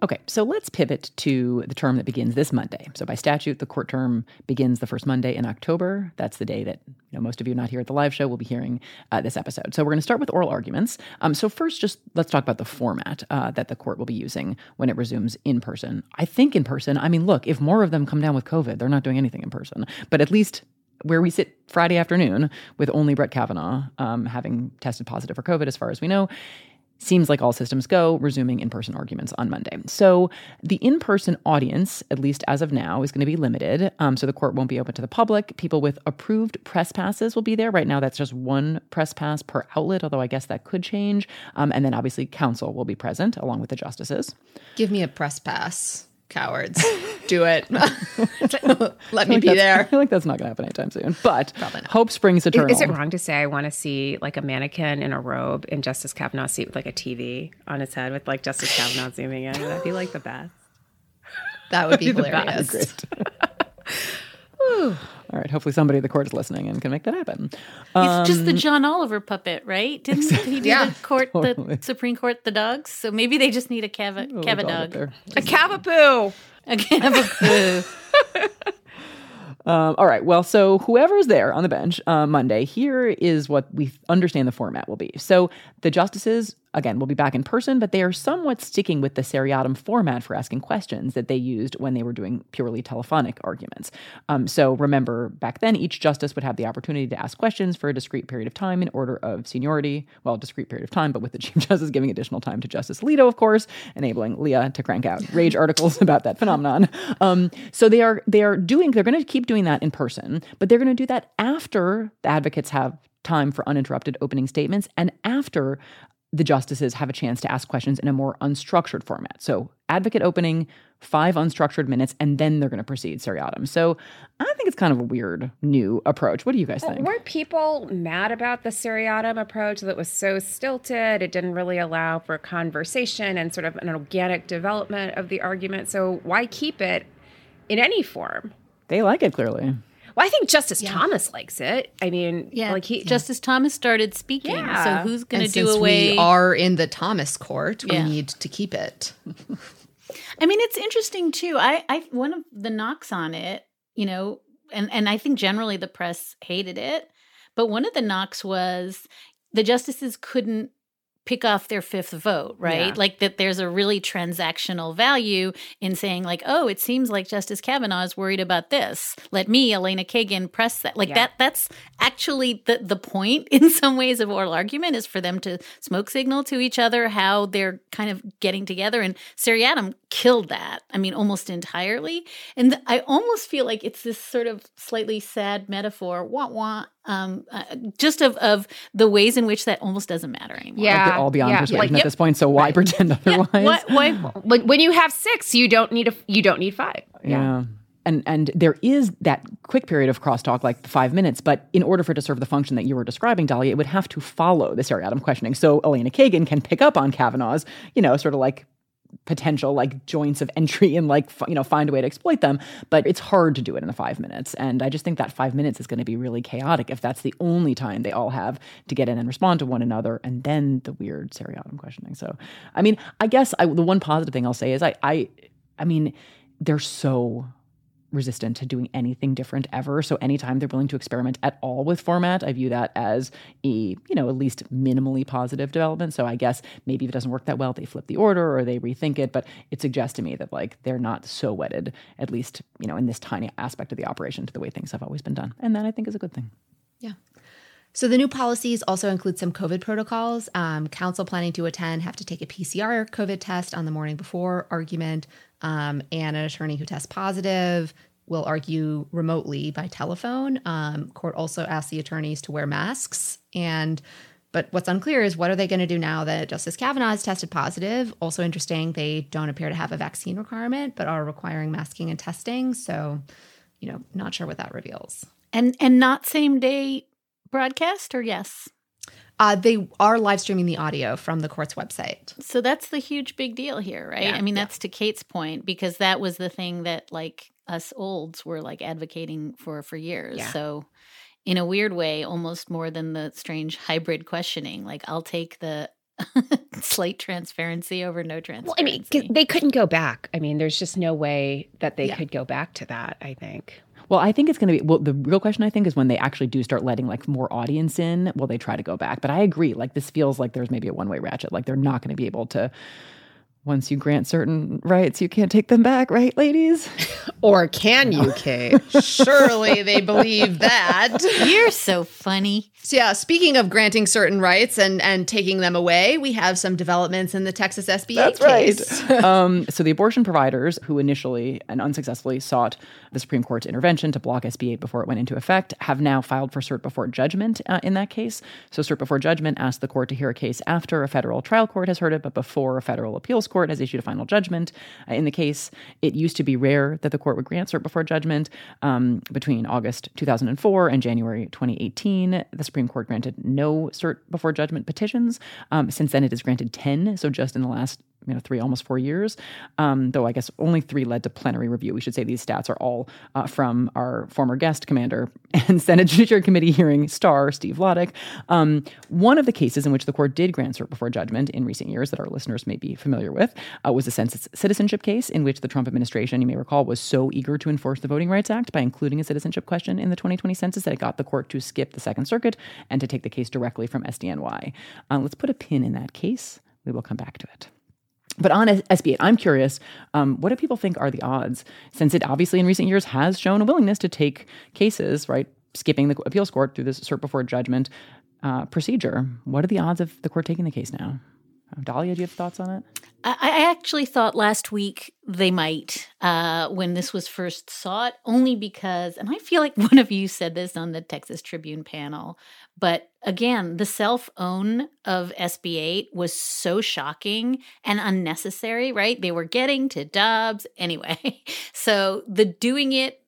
Okay, so let's pivot to the term that begins this Monday. So by statute, the court term begins the first Monday in October. That's the day that you know most of you not here at the live show will be hearing uh, this episode. So we're going to start with oral arguments. Um, so first, just let's talk about the format uh, that the court will be using when it resumes in person. I think in person. I mean, look, if more of them come down with COVID, they're not doing anything in person. But at least where we sit Friday afternoon with only Brett Kavanaugh um, having tested positive for COVID, as far as we know, seems like all systems go, resuming in person arguments on Monday. So, the in person audience, at least as of now, is going to be limited. Um, so, the court won't be open to the public. People with approved press passes will be there. Right now, that's just one press pass per outlet, although I guess that could change. Um, and then, obviously, counsel will be present along with the justices. Give me a press pass, cowards. Do it. Let me like be there. I feel like that's not going to happen anytime soon. But hope springs eternal. is it wrong to say I want to see like a mannequin in a robe in Justice Kavanaugh's seat with like a TV on its head with like Justice Kavanaugh zooming in? That'd be like the best. That would be That'd be the hilarious. best. All right. Hopefully, somebody at the court is listening and can make that happen. It's just the Um, John Oliver puppet, right? Didn't he do Yeah, the court, totally. the Supreme Court, the dogs? So maybe they just need a cava, little cava dog up dog. there. A cavapoo. A cavapoo. Um, all right. Well, so whoever's there on the bench uh, Monday, here is what we understand the format will be. So the justices, again, we'll be back in person, but they are somewhat sticking with the seriatim format for asking questions that they used when they were doing purely telephonic arguments. Um, so remember, back then, each justice would have the opportunity to ask questions for a discrete period of time in order of seniority. Well, discrete period of time, but with the Chief Justice giving additional time to Justice Alito, of course, enabling Leah to crank out rage articles about that phenomenon. Um, so they are they are doing they're going to keep doing that in person, but they're going to do that after the advocates have time for uninterrupted opening statements and after the justices have a chance to ask questions in a more unstructured format. So, advocate opening, five unstructured minutes, and then they're going to proceed seriatim. So, I think it's kind of a weird new approach. What do you guys think? Weren't people mad about the seriatim approach that was so stilted? It didn't really allow for conversation and sort of an organic development of the argument. So why keep it in any form? They like it clearly. Well, I think Justice Thomas likes it. I mean, Yeah, like he Justice Thomas started speaking. Yeah. So who's going to And do since away? we are in the Thomas court, Yeah. we need to keep it. I mean, it's interesting too. I, I, one of the knocks on it, you know, and and I think generally the press hated it, but one of the knocks was the justices couldn't pick off their fifth vote, right? Yeah. Like that there's a really transactional value in saying like, "Oh, it seems like Justice Kavanaugh is worried about this. Let me, Elena Kagan, press that." Like Yeah. that that's actually the the point in some ways of oral argument is for them to smoke signal to each other how they're kind of getting together and Seriatim killed that. I mean, almost entirely. And I almost feel like it's this sort of slightly sad metaphor, wah wah, um, uh, just of of the ways in which that almost doesn't matter anymore. Yeah. Like they're all beyond yeah. persuasion Like, at this point, so why pretend otherwise? Why, why when, when you have six, you don't need a you don't need five. Yeah. And and there is that quick period of crosstalk, like five minutes, but in order for it to serve the function that you were describing, Dahlia, it would have to follow the seriatim questioning. So Elena Kagan can pick up on Kavanaugh's, you know, sort of like potential like joints of entry and like you know find a way to exploit them but it's hard to do it in the five minutes. And i just think that five minutes is going to be really chaotic if that's the only time they all have to get in and respond to one another and then the weird seriatim questioning. So i mean i guess I, the one positive thing i'll say is i i i mean they're so resistant to doing anything different ever. So anytime they're willing to experiment at all with format, I view that as a, you know, at least minimally positive development. So I guess maybe if it doesn't work that well, they flip the order or they rethink it. But it suggests to me that like they're not so wedded, at least, you know, in this tiny aspect of the operation to the way things have always been done. And that I think is a good thing. Yeah. So the new policies also include some COVID protocols. Um, council planning to attend have to take a PCR COVID test on the morning before argument, um, and an attorney who tests positive will argue remotely by telephone. Um, court also asked the attorneys to wear masks, and but what's unclear is what are they going to do now that Justice Kavanaugh has tested positive. Also interesting, they don't appear to have a vaccine requirement, but are requiring masking and testing. So, you know, not sure what that reveals. and and not same day broadcast or yes? Uh, they are live streaming the audio from the court's website. So that's the huge big deal here, right? Yeah, I mean, that's to Kate's point because that was the thing that like us olds were like advocating for for years. Yeah. So in a weird way, almost more than the strange hybrid questioning, like I'll take the slate transparency over no Well, transparency. I mean, they couldn't go back. I mean, there's just no way that they Yeah. could go back to that. I think. Well, I think it's going to be well. The real question I think is when they actually do start letting like more audience in, will they try to go back? But I agree. Like this feels like there's maybe a one way ratchet. Like they're not going to be able to. Once you grant certain rights, you can't take them back, right, ladies? Or can you, Kate? Surely they believe that. You're so funny. So yeah, speaking of granting certain rights and and taking them away, we have some developments in the Texas SB 8 case. um, so the abortion providers who initially and unsuccessfully sought the Supreme Court's intervention to block SB 8 before it went into effect have now filed for cert before judgment uh, in that case. So cert before judgment asked the court to hear a case after a federal trial court has heard it, but before a federal appeals court has issued a final judgment. Uh, in the case, it used to be rare that the court would grant cert before judgment. Um, between August 2004 and January 2018, the Supreme Court granted no cert before judgment petitions. Um, since then, it has granted 10. So just in the last you know three almost four years. Um, though i guess only three led to plenary review. We should say these stats are all uh, from our former guest commander and senate judiciary committee hearing star steve Vladeck. Um, one of the cases in which the court did grant cert before judgment in recent years that our listeners may be familiar with uh, was the census citizenship case in which the trump administration you may recall was so eager to enforce the voting rights act by including a citizenship question in the 2020 census that it got the court to skip the second circuit and to take the case directly from sdny uh, let's put a pin in that case. We will come back to it but on SB8, I'm curious, um, what do people think are the odds? Since it obviously in recent years has shown a willingness to take cases, right, skipping the appeals court through this cert before judgment uh, procedure, what are the odds of the court taking the case now? Uh, Dahlia, do you have thoughts on it? I, I actually thought last week they might uh, when this was first sought, only because, and I feel like one of you said this on the Texas Tribune panel, but again, the self own of SB 8 was so shocking and unnecessary, right? They were getting to Dobbs anyway. So the doing it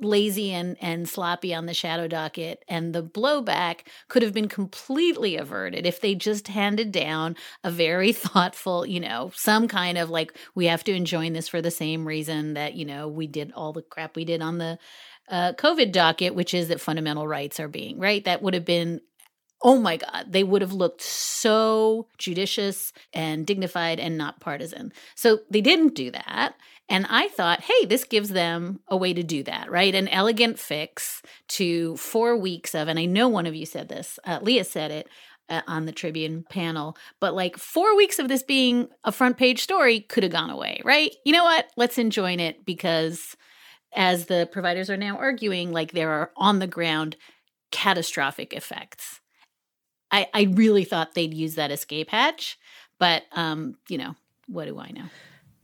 lazy and, and sloppy on the shadow docket and the blowback could have been completely averted if they just handed down a very thoughtful you know some kind of like we have to enjoin this for the same reason that you know we did all the crap we did on the uh, covid docket which is that fundamental rights are being right that would have been Oh my God, they would have looked so judicious and dignified and not partisan. So they didn't do that. And I thought, hey, this gives them a way to do that, right? An elegant fix to four weeks of, and I know one of you said this, uh, Leah said it, uh, on the Tribune panel. But like four weeks of this being a front page story could have gone away, right? You know what? Let's enjoin it because as the providers are now arguing, like there are on the ground catastrophic effects. I, I really thought they'd use that escape hatch, but um, you know, what do I know?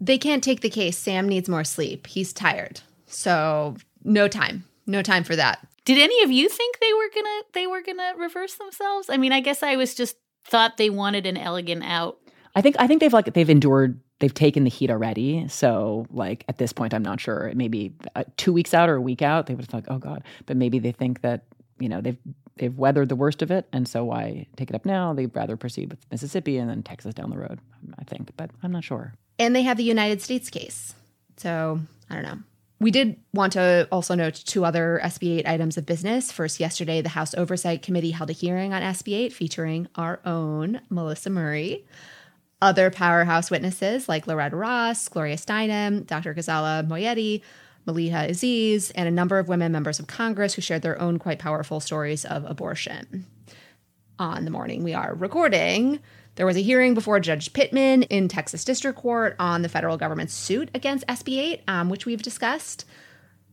They can't take the case. Sam needs more sleep. He's tired. So no time. No time for that. Did any of you think they were gonna they were gonna reverse themselves? I mean, I guess I was just thought they wanted an elegant out. I think I think they've like they've endured they've taken the heat already. So like at this point, I'm not sure. Maybe uh, two weeks out or a week out, they would have thought, oh god. But maybe they think that you know they've they've weathered the worst of it, and so why take it up now? They'd rather proceed with Mississippi and then Texas down the road. I think, but I'm not sure. And they have the United States case. So I don't know. We did want to also note two other SB 8 items of business. First, yesterday, the House Oversight Committee held a hearing on SB 8 featuring our own Melissa Murray. Other powerhouse witnesses like Loretta Ross, Gloria Steinem, Dr. Ghazaleh Moayedi, Maliha Aziz, and a number of women members of Congress who shared their own quite powerful stories of abortion. On the morning we are recording, there was a hearing before Judge Pittman in Texas District Court on the federal government's suit against SB 8, um, which we've discussed.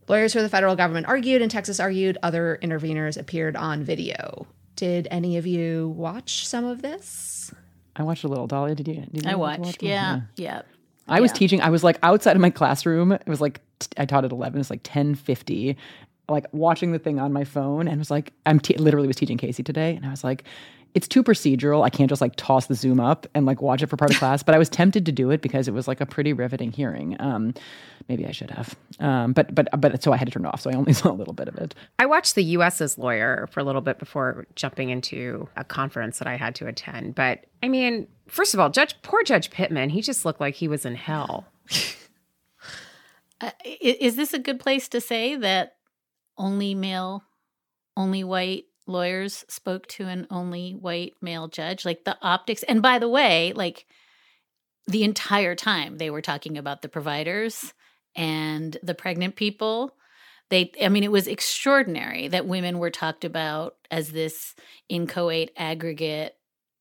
Lawyers for the federal government argued, and Texas argued. Other interveners appeared on video. Did any of you watch some of this? I watched a little. Dahlia, did you? Did you I watch watched. one? Yeah, yeah. I was Yeah. teaching. I was like outside of my classroom. It was like t- I taught at eleven. It's like ten fifty. Like watching the thing on my phone, and was like, I'm t- literally was teaching Casey today, and I was like, it's too procedural. I can't just like toss the Zoom up and like watch it for part of class. But I was tempted to do it because it was like a pretty riveting hearing. Um, maybe I should have. Um, but but but so I had to turn it off. So I only saw a little bit of it. I watched the US's lawyer for a little bit before jumping into a conference that I had to attend. But I mean, first of all, Judge poor Judge Pittman, he just looked like he was in hell. Uh, is this a good place to say that only male, only white lawyers spoke to an only white male judge? Like the optics. And by the way, like the entire time they were talking about the providers and the pregnant people. They, I mean, it was extraordinary that women were talked about as this inchoate aggregate,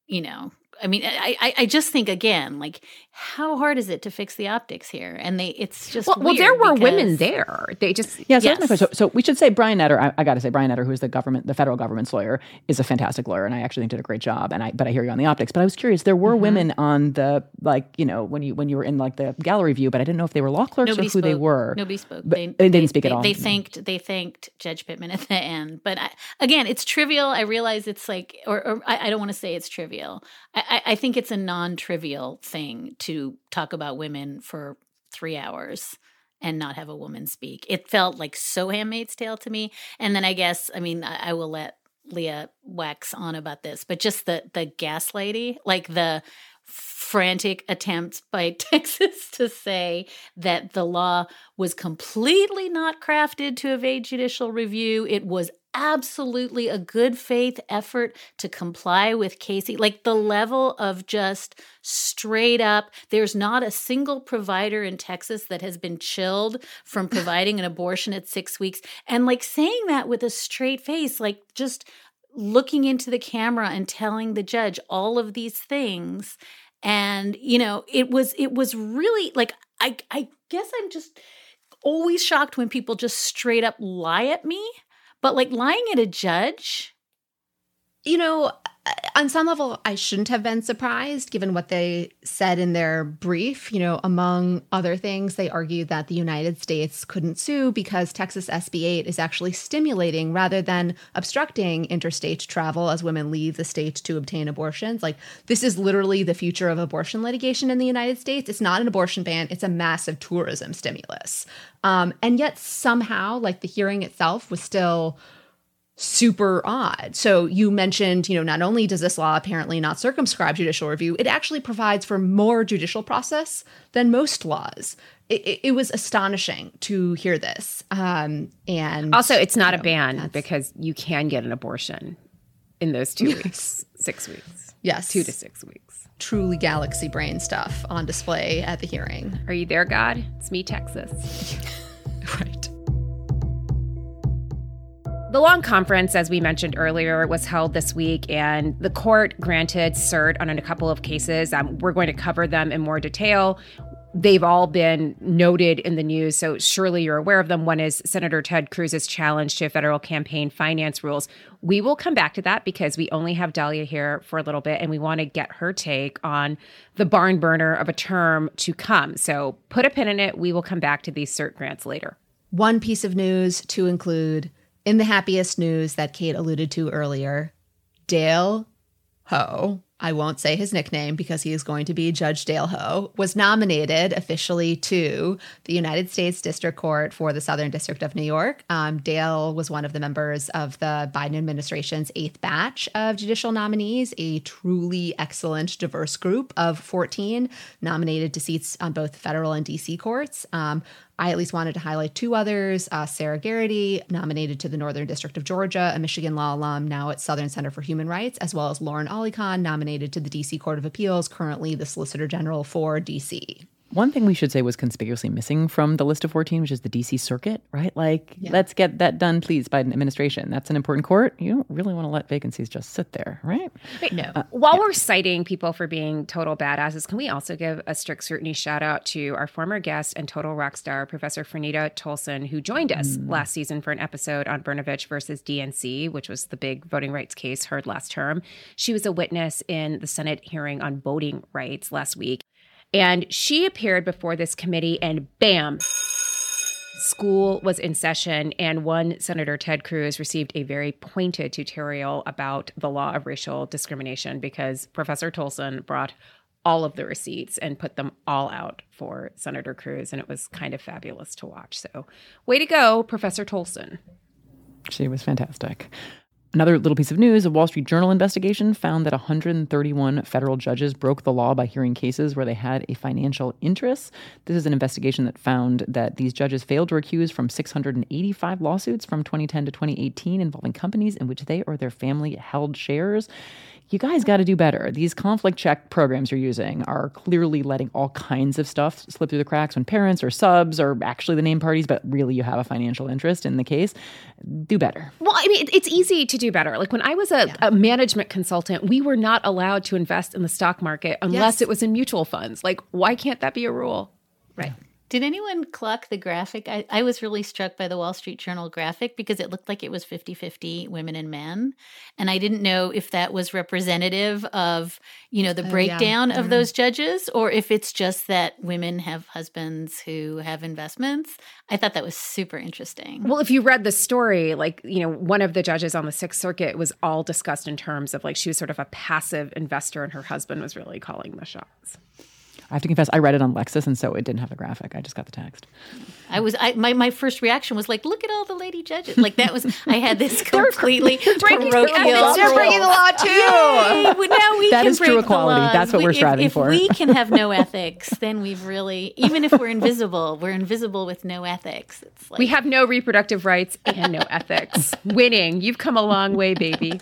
you know. I mean, I, I, I just think again, like, how hard is it to fix the optics here? And they, it's just Well, well there weird were women there. They just Yeah, so, that's my Yes. question. so so we should say Brian Netter. I, I got to say Brian Netter, who is the government, the federal government's lawyer, is a fantastic lawyer, and I actually think did a great job. And I, but I hear you on the optics. But I was curious. There Mm-hmm. were women on the like, you know, when you when you were in like the gallery view, but I didn't know if they were law clerks Nobody or who they spoke. were. Nobody spoke. But they, didn't speak they, at all. They No. thanked. They thanked Judge Pittman at the end. But I, again, it's trivial. I realize it's like, or, or I, I don't want to say it's trivial. I, I, I think it's a non-trivial thing to talk about women for three hours and not have a woman speak. It felt like so Handmaid's Tale to me. And then I guess, I mean, I, I will let Leah wax on about this, but just the the gaslighty, like the frantic attempts by Texas to say that the law was completely not crafted to evade judicial review. It was absolutely a good faith effort to comply with Casey. Like the level of just straight up, there's not a single provider in Texas that has been chilled from providing an abortion at six weeks. And like saying that with a straight face, like just looking into the camera and telling the judge all of these things and you know it was it was really like i i guess i'm just always shocked when people just straight up lie at me but like lying at a judge You know, on some level, I shouldn't have been surprised given what they said in their brief. You know, among other things, they argued that the United States couldn't sue because Texas SB 8 is actually stimulating rather than obstructing interstate travel as women leave the state to obtain abortions. Like, this is literally the future of abortion litigation in the United States. It's not an abortion ban, it's a massive tourism stimulus. Um, and yet, somehow, like, the hearing itself was still super odd. So you mentioned, you know, not only does this law apparently not circumscribe judicial review, it actually provides for more judicial process than most laws. It, it, it was astonishing to hear this. Um, and Also, it's not you a ban because you can get an abortion in those two weeks, six weeks, yes, two to six weeks. truly galaxy brain stuff on display at the hearing. Are you there, God? It's me, Texas. Right. The long conference, as we mentioned earlier, was held this week, and the court granted cert on a couple of cases. Um, we're going to cover them in more detail. They've all been noted in the news, so surely you're aware of them. One is Senator Ted Cruz's challenge to federal campaign finance rules. We will come back to that because we only have Dahlia here for a little bit, and we want to get her take on the barn burner of a term to come. So put a pin in it. We will come back to these cert grants later. One piece of news to include in the happiest news that Kate alluded to earlier, Dale Ho, I won't say his nickname because he is going to be Judge Dale Ho, was nominated officially to the United States District Court for the Southern District of New York. Um, Dale was one of the members of the Biden administration's eighth batch of judicial nominees, a truly excellent, diverse group of 14 nominated to seats on both federal and DC courts. Um, I at least wanted to highlight two others. Uh, Sarah Geraghty, nominated to the Northern District of Georgia, a Michigan law alum, now at Southern Center for Human Rights, as well as Loren AliKhan, nominated to the DC Court of Appeals, currently the Solicitor General for DC. One thing we should say was conspicuously missing from the list of 14, which is the DC Circuit, right? Like, Yeah. let's get that done, please, Biden administration. That's an important court. You don't really want to let vacancies just sit there, right? Wait, no. Uh, While we're citing people for being total badasses, can we also give a strict scrutiny shout out to our former guest and total rock star, Professor Franita Tolson, who joined us mm. last season for an episode on Brnovich versus DNC, which was the big voting rights case heard last term. She was a witness in the Senate hearing on voting rights last week. And she appeared before this committee, and bam, school was in session, and one Senator Ted Cruz received a very pointed tutorial about the law of racial discrimination because Professor Tolson brought all of the receipts and put them all out for Senator Cruz, and it was kind of fabulous to watch. So, way to go, Professor Tolson. She was fantastic. Another little piece of news a Wall Street Journal investigation found that 131 federal judges broke the law by hearing cases where they had a financial interest. This is an investigation that found that these judges failed to recuse from 685 lawsuits from 2010 to 2018 involving companies in which they or their family held shares. You guys got to do better. These conflict check programs you're using are clearly letting all kinds of stuff slip through the cracks when parents or subs are actually the named parties, but really you have a financial interest in the case. Do better. Well, I mean, it's easy to do better. Like when I was a, a management consultant, we were not allowed to invest in the stock market unless Yes. it was in mutual funds. Like, why can't that be a rule? Right. Did anyone clock the graphic? I, I was really struck by the Wall Street Journal graphic because it looked like it was 50 50 women and men. And I didn't know if that was representative of, you know, the Oh, breakdown I of don't those judges or if it's just that women have husbands who have investments. I thought that was super interesting. Well, if you read the story, like, you know, one of the judges on the Sixth Circuit was all discussed in terms of like she was sort of a passive investor and her husband was really calling the shots. I have to confess, I read it on Lexis, and so it didn't have the graphic. I just got the text. I was I my, my first reaction was like, look at all the lady judges. Like that was I had this completely breaking the parochial law. They're breaking the law too. Yay! Well, now we That can is true break the equality. laws. That's what We- we're if- striving if for. we can have no ethics, then we've really, even if we're invisible, we're invisible with no ethics. It's like We have no reproductive rights and no ethics. Winning. You've come a long way, baby.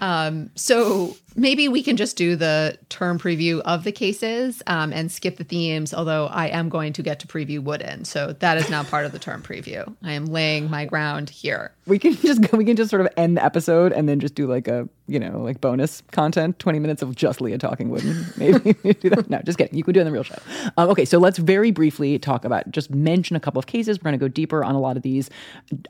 Um, so maybe we can just do the term preview of the cases um, and skip the themes, although I am going to get to preview Wooden. So that is now part of the term preview. I am laying my ground here. We can just we can just sort of end the episode and then just do like a you know like bonus content, twenty minutes of just Leah talking wooden. Maybe do that. No, just kidding. You can do it in the real show. Um, okay, so let's very briefly talk about just mention a couple of cases. We're going to go deeper on a lot of these,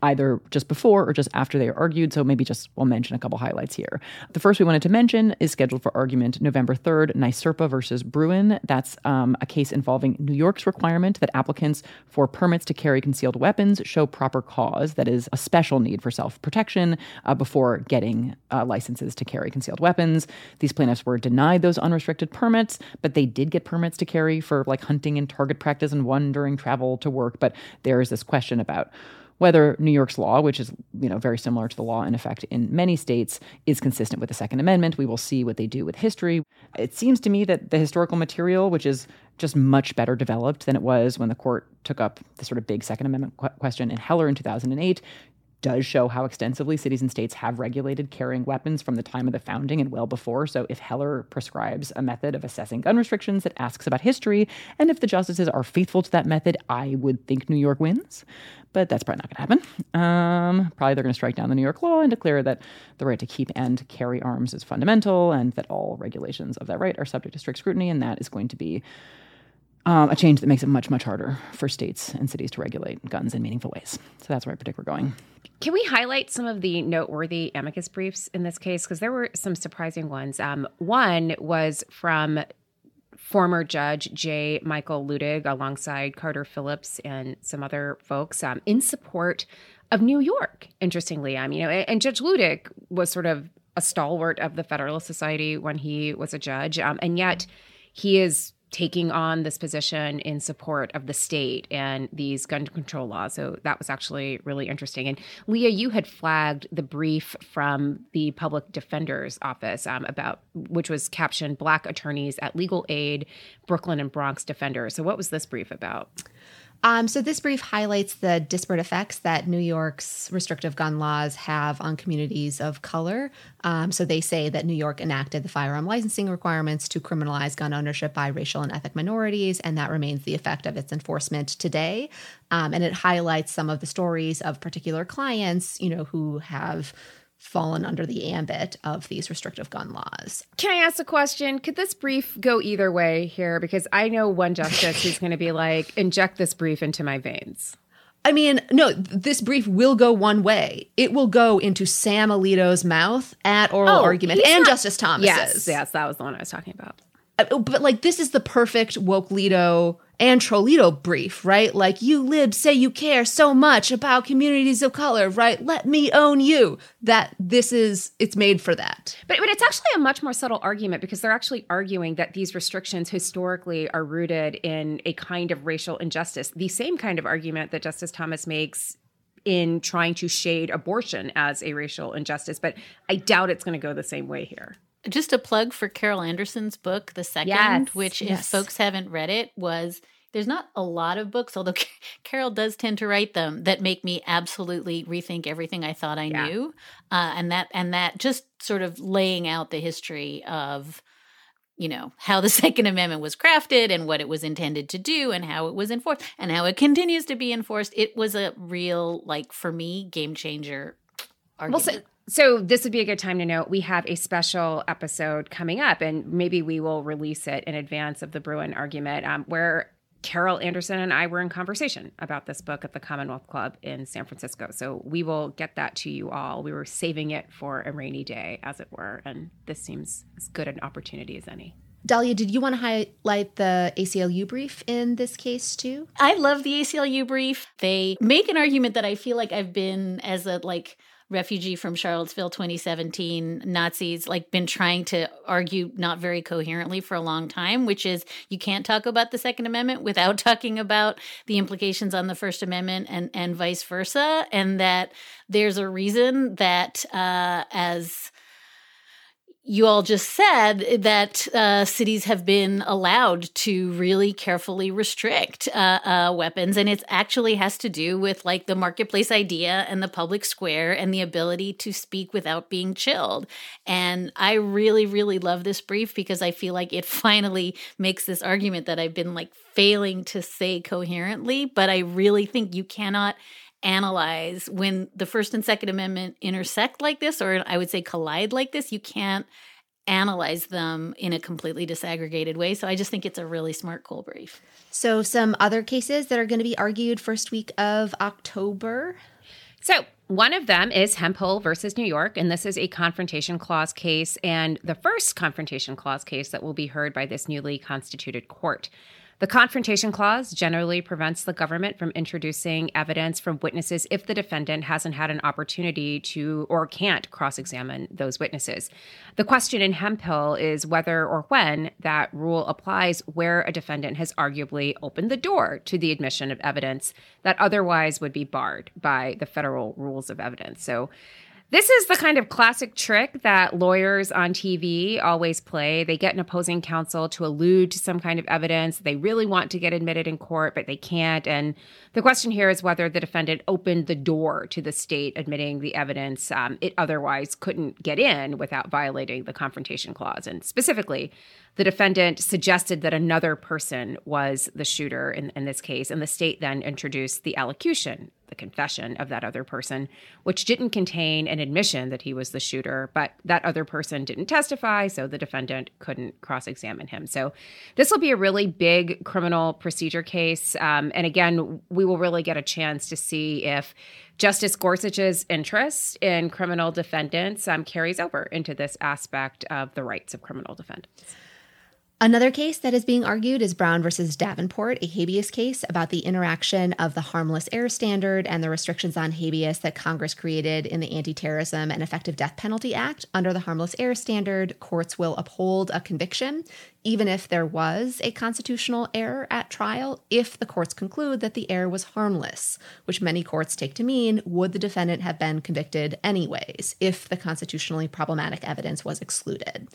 either just before or just after they are argued. So maybe just we'll mention a couple highlights here. The first we wanted to mention is scheduled for argument November third, NYSERPA versus Bruen. That's um, a case involving New York's requirement that applicants for permits to carry concealed weapons show proper cause, that is, a special need for self protection, uh, before getting uh, licenses to carry concealed weapons. These plaintiffs were denied those unrestricted permits, but they did get permits to carry for like hunting and target practice and one during travel to work. But there is this question about whether New York's law, which is you know very similar to the law in effect in many states, is consistent with the Second Amendment. We will see what they do with history. It seems to me that the historical material, which is just much better developed than it was when the court took up the sort of big Second Amendment que- question in Heller in 2008, does show how extensively cities and states have regulated carrying weapons from the time of the founding and well before. So if Heller prescribes a method of assessing gun restrictions that asks about history, and if the justices are faithful to that method, I would think New York wins. But that's probably not going to happen. Um, probably they're going to strike down the New York law and declare that the right to keep and carry arms is fundamental and that all regulations of that right are subject to strict scrutiny. And that is going to be um, a change that makes it much, much harder for states and cities to regulate guns in meaningful ways. So that's where I predict we're going. Can we highlight some of the noteworthy amicus briefs in this case? Because there were some surprising ones. Um, one was from former judge J. Michael Luttig alongside Carter Phillips and some other folks um, in support of New York. Interestingly, um, you know, and, and Judge Luttig was sort of a stalwart of the Federalist Society when he was a judge, um, and yet he is taking on this position in support of the state and these gun control laws. So that was actually really interesting. And Leah, you had flagged the brief from the public defender's office um, about which was captioned "Black attorneys at legal aid, Brooklyn and Bronx defenders." So what was this brief about? Um, so this brief highlights the disparate effects that New York's restrictive gun laws have on communities of color. Um, so they say that New York enacted the firearm licensing requirements to criminalize gun ownership by racial and ethnic minorities, and that remains the effect of its enforcement today. Um, and it highlights some of the stories of particular clients, you know, who have fallen under the ambit of these restrictive gun laws. Can I ask a question? Could this brief go either way here? Because I know one justice who's going to be like, inject this brief into my veins. I mean, no, this brief will go one way. It will go into Sam Alito's mouth at oral Oh, argument and not- Justice Thomas's. Yes, yes, that was the one I was talking about. Uh, But like, this is the perfect woke Lito and Trolito brief, right? Like, you libs say you care so much about communities of color, right? Let me own you. That this is, it's made for that. But, but it's actually a much more subtle argument because they're actually arguing that these restrictions historically are rooted in a kind of racial injustice. The same kind of argument that Justice Thomas makes in trying to shade abortion as a racial injustice. But I doubt it's going to go the same way here. Just a plug for Carol Anderson's book, The Second, Yes, which, if yes. folks haven't read it, was there's not a lot of books, although Carol does tend to write them that make me absolutely rethink everything I thought I Yeah. knew, uh, and that and that just sort of laying out the history of you know how the second amendment was crafted and what it was intended to do and how it was enforced and how it continues to be enforced it was a real like for me game changer Well, argument. so, so this would be a good time to note we have a special episode coming up, and maybe we will release it in advance of the Bruen argument, um, where Carol Anderson and I were in conversation about this book at the Commonwealth Club in San Francisco. So we will get that to you all. We were saving it for a rainy day, as it were, and this seems as good an opportunity as any. Dahlia, did you want to highlight the ACLU brief in this case too? I love the ACLU brief. They make an argument that I feel like I've been as a like refugee from Charlottesville 2017 Nazis like been trying to argue not very coherently for a long time which is you can't talk about the second amendment without talking about the implications on the first amendment and and vice versa and that there's a reason that uh as you all just said that uh, cities have been allowed to really carefully restrict uh, uh, weapons, and it actually has to do with like the marketplace idea and the public square and the ability to speak without being chilled. And I really, really love this brief because I feel like it finally makes this argument that I've been like failing to say coherently, but I really think you cannot analyze when the first and second amendment intersect like this or i would say collide like this you can't analyze them in a completely disaggregated way so i just think it's a really smart cool brief So, some other cases that are going to be argued first week of October. So, one of them is Hemphill versus New York, and this is a confrontation clause case and the first confrontation clause case that will be heard by this newly constituted court. The confrontation clause generally prevents the government from introducing evidence from witnesses if the defendant hasn't had an opportunity to or can't cross examine those witnesses. The question in Hemphill is whether or when that rule applies where a defendant has arguably opened the door to the admission of evidence that otherwise would be barred by the federal rules of evidence. So, This is the kind of classic trick that lawyers on TV always play. They get an opposing counsel to allude to some kind of evidence they really want to get admitted in court, but they can't. And the question here is whether the defendant opened the door to the state admitting the evidence um, it otherwise couldn't get in without violating the confrontation clause. And specifically, the defendant suggested that another person was the shooter in, in this case, and the state then introduced the allocution, the confession of that other person, which didn't contain an admission that he was the shooter, but that other person didn't testify, so the defendant couldn't cross examine him. So this will be a really big criminal procedure case. Um, and again, we will really get a chance to see if Justice Gorsuch's interest in criminal defendants um, carries over into this aspect of the rights of criminal defendants. Another case that is being argued is Brown versus Davenport, a habeas case about the interaction of the harmless error standard and the restrictions on habeas that Congress created in the Anti Terrorism and Effective Death Penalty Act. Under the harmless error standard, courts will uphold a conviction even if there was a constitutional error at trial, if the courts conclude that the error was harmless, which many courts take to mean would the defendant have been convicted anyways if the constitutionally problematic evidence was excluded.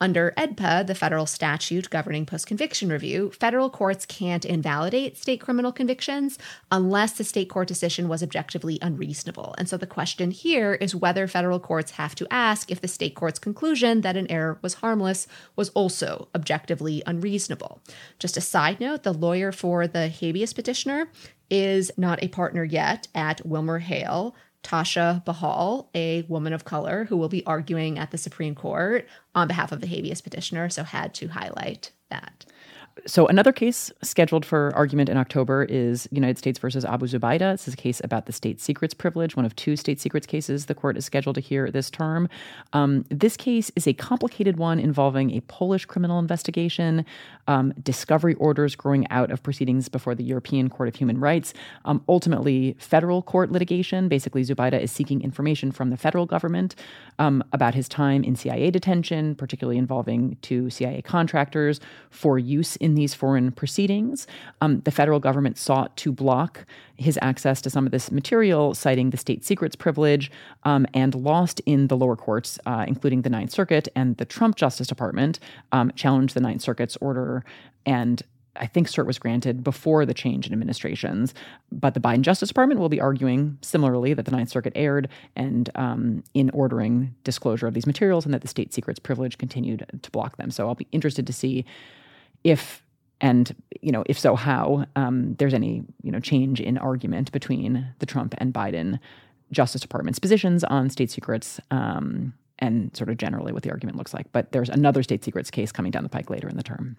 Under AEDPA, the federal statute governing post conviction review, federal courts can't invalidate state criminal convictions unless the state court decision was objectively unreasonable. And so the question here is whether federal courts have to ask if the state court's conclusion that an error was harmless was also objectively objectively unreasonable. Just a side note the lawyer for the habeas petitioner is not a partner yet at Wilmer Hale. Tasha Bahal, a woman of color who will be arguing at the Supreme Court on behalf of the habeas petitioner, so had to highlight that. So another case scheduled for argument in October is United States versus Abu Zubaydah. This is a case about the state secrets privilege, one of two state secrets cases the court is scheduled to hear this term. Um, this case is a complicated one involving a Polish criminal investigation, um, discovery orders growing out of proceedings before the European Court of Human Rights, um, ultimately federal court litigation. Basically, Zubaydah is seeking information from the federal government um, about his time in CIA detention, particularly involving two CIA contractors for use in these foreign proceedings. Um, the federal government sought to block his access to some of this material, citing the state secrets privilege, um, and lost in the lower courts, uh, including the Ninth Circuit and the Trump Justice Department, um, challenged the Ninth Circuit's order and I think cert was granted before the change in administrations, but the Biden Justice Department will be arguing similarly that the Ninth Circuit erred and um, in ordering disclosure of these materials and that the state secrets privilege continued to block them. So I'll be interested to see if and you know if so how um, there's any you know change in argument between the Trump and Biden Justice Department's positions on state secrets um, and sort of generally what the argument looks like. But there's another state secrets case coming down the pike later in the term.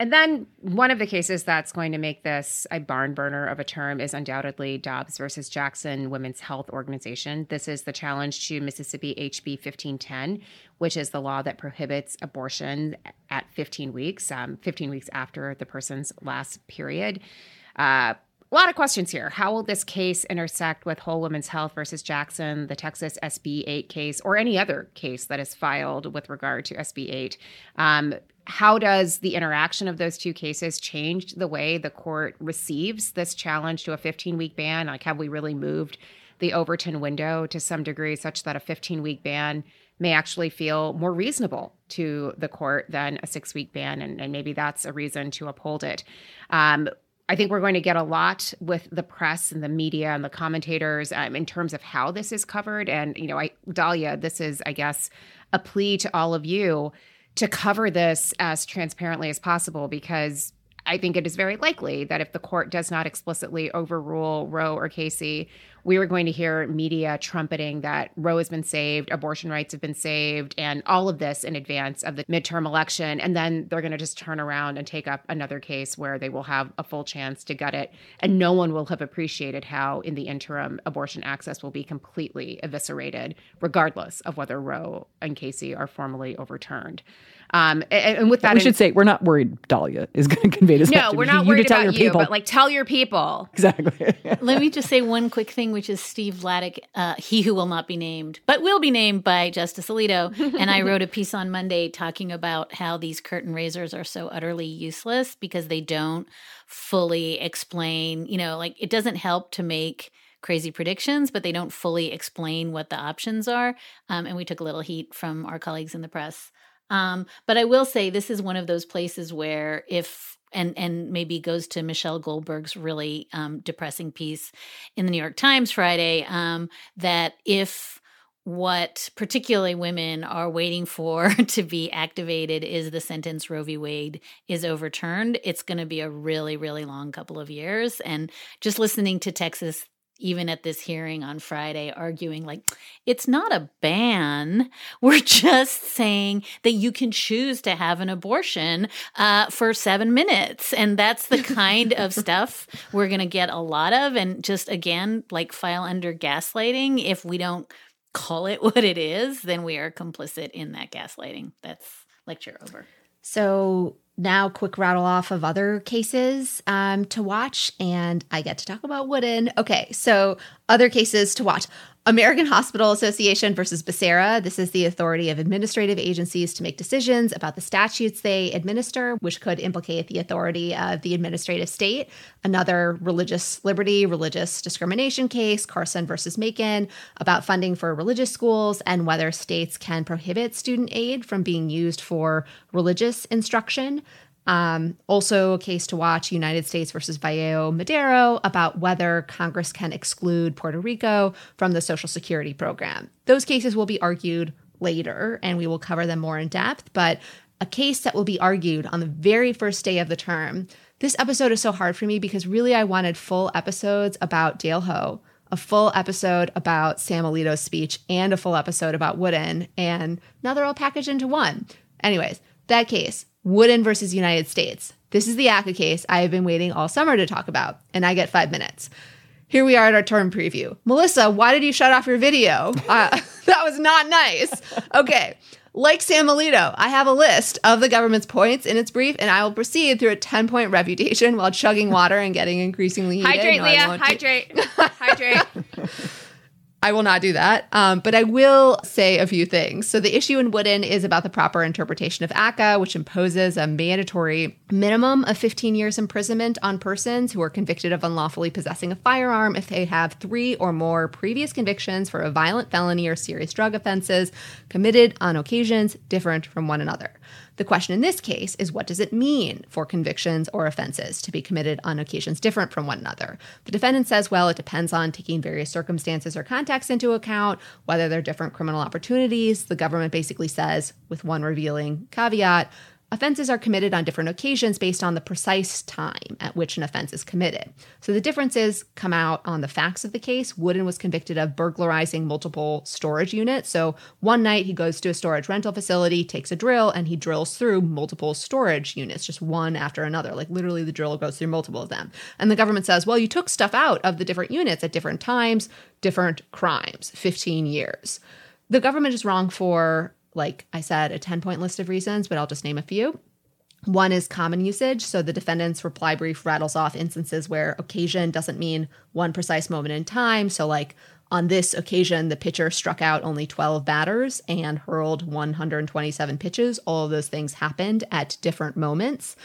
And then one of the cases that's going to make this a barn burner of a term is undoubtedly Dobbs versus Jackson Women's Health Organization. This is the challenge to Mississippi HB 1510, which is the law that prohibits abortion at 15 weeks, um, 15 weeks after the person's last period. Uh, a lot of questions here. How will this case intersect with Whole Women's Health versus Jackson, the Texas SB 8 case, or any other case that is filed with regard to SB 8? Um, how does the interaction of those two cases change the way the court receives this challenge to a 15 week ban? Like, have we really moved the Overton window to some degree such that a 15 week ban may actually feel more reasonable to the court than a six week ban? And, and, maybe that's a reason to uphold it. Um, I think we're going to get a lot with the press and the media and the commentators um, in terms of how this is covered. And, you know, I, Dahlia, this is, I guess, a plea to all of you to cover this as transparently as possible because I think it is very likely that if the court does not explicitly overrule Roe or Casey, we are going to hear media trumpeting that Roe has been saved, abortion rights have been saved, and all of this in advance of the midterm election. And then they're going to just turn around and take up another case where they will have a full chance to gut it. And no one will have appreciated how, in the interim, abortion access will be completely eviscerated, regardless of whether Roe and Casey are formally overturned. Um, and, and, with that, we should say we're not worried. Dahlia is going to convey this. No, we're not you worried about you, people. but like tell your people exactly. Let me just say one quick thing, which is Steve Vladeck, uh, he who will not be named, but will be named by Justice Alito. and I wrote a piece on Monday talking about how these curtain raisers are so utterly useless because they don't fully explain. You know, like it doesn't help to make crazy predictions, but they don't fully explain what the options are. Um, and we took a little heat from our colleagues in the press. Um, but I will say this is one of those places where if and and maybe goes to Michelle Goldberg's really um, depressing piece in the New York Times Friday um, that if what particularly women are waiting for to be activated is the sentence Roe v. Wade is overturned. It's going to be a really, really long couple of years. And just listening to Texas even at this hearing on Friday, arguing like it's not a ban. We're just saying that you can choose to have an abortion uh, for seven minutes. And that's the kind of stuff we're going to get a lot of. And just again, like file under gaslighting. If we don't call it what it is, then we are complicit in that gaslighting. That's lecture over. So now quick rattle off of other cases um, to watch and i get to talk about wooden. Okay so other cases to watch American Hospital Association versus Becerra. This is the authority of administrative agencies to make decisions about the statutes they administer, which could implicate the authority of the administrative state. Another religious liberty, religious discrimination case, Carson versus Makin, about funding for religious schools and whether states can prohibit student aid from being used for religious instruction. Um, also, a case to watch United States versus Vaello Madero about whether Congress can exclude Puerto Rico from the Social Security program. Those cases will be argued later and we will cover them more in depth, but a case that will be argued on the very first day of the term. This episode is so hard for me because really I wanted full episodes about Dale Ho, a full episode about Sam Alito's speech, and a full episode about Wooden, and now they're all packaged into one. Anyways, that case, Wooden versus United States. This is the ACCA case I have been waiting all summer to talk about, and I get five minutes. Here we are at our term preview. Melissa, why did you shut off your video? Uh, that was not nice. Okay. Like Sam Alito, I have a list of the government's points in its brief, and I will proceed through a 10 point refutation while chugging water and getting increasingly heated. Hydrate, No, Leah. Hydrate. Hydrate. I will not do that. Um, but I will say a few things. So, the issue in Wooden is about the proper interpretation of ACCA, which imposes a mandatory minimum of 15 years imprisonment on persons who are convicted of unlawfully possessing a firearm if they have three or more previous convictions for a violent felony or serious drug offenses committed on occasions different from one another. The question in this case is what does it mean for convictions or offenses to be committed on occasions different from one another? The defendant says, well, it depends on taking various circumstances or contexts into account, whether they're different criminal opportunities. The government basically says, with one revealing caveat, Offenses are committed on different occasions based on the precise time at which an offense is committed. So the differences come out on the facts of the case. Wooden was convicted of burglarizing multiple storage units. So one night he goes to a storage rental facility, takes a drill, and he drills through multiple storage units, just one after another. Like literally, the drill goes through multiple of them. And the government says, well, you took stuff out of the different units at different times, different crimes, 15 years. The government is wrong for like I said, a 10 point list of reasons, but I'll just name a few. One is common usage. So the defendant's reply brief rattles off instances where occasion doesn't mean one precise moment in time. So, like on this occasion, the pitcher struck out only 12 batters and hurled 127 pitches. All of those things happened at different moments.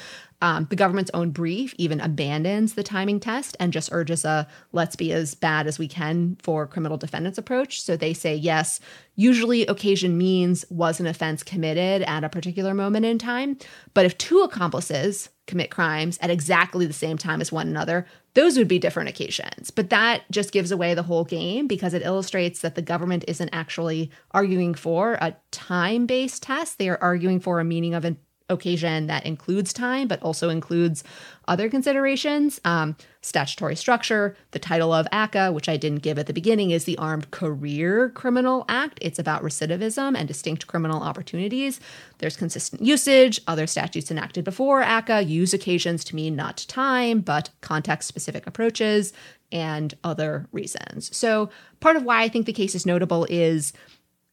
Um, the government's own brief even abandons the timing test and just urges a let's be as bad as we can for criminal defendants approach. So they say, yes, usually occasion means was an offense committed at a particular moment in time. But if two accomplices commit crimes at exactly the same time as one another, those would be different occasions. But that just gives away the whole game because it illustrates that the government isn't actually arguing for a time based test. They are arguing for a meaning of an occasion that includes time, but also includes other considerations. Um, statutory structure, the title of ACCA, which I didn't give at the beginning, is the Armed Career Criminal Act. It's about recidivism and distinct criminal opportunities. There's consistent usage. Other statutes enacted before ACCA use occasions to mean not time, but context specific approaches and other reasons. So, part of why I think the case is notable is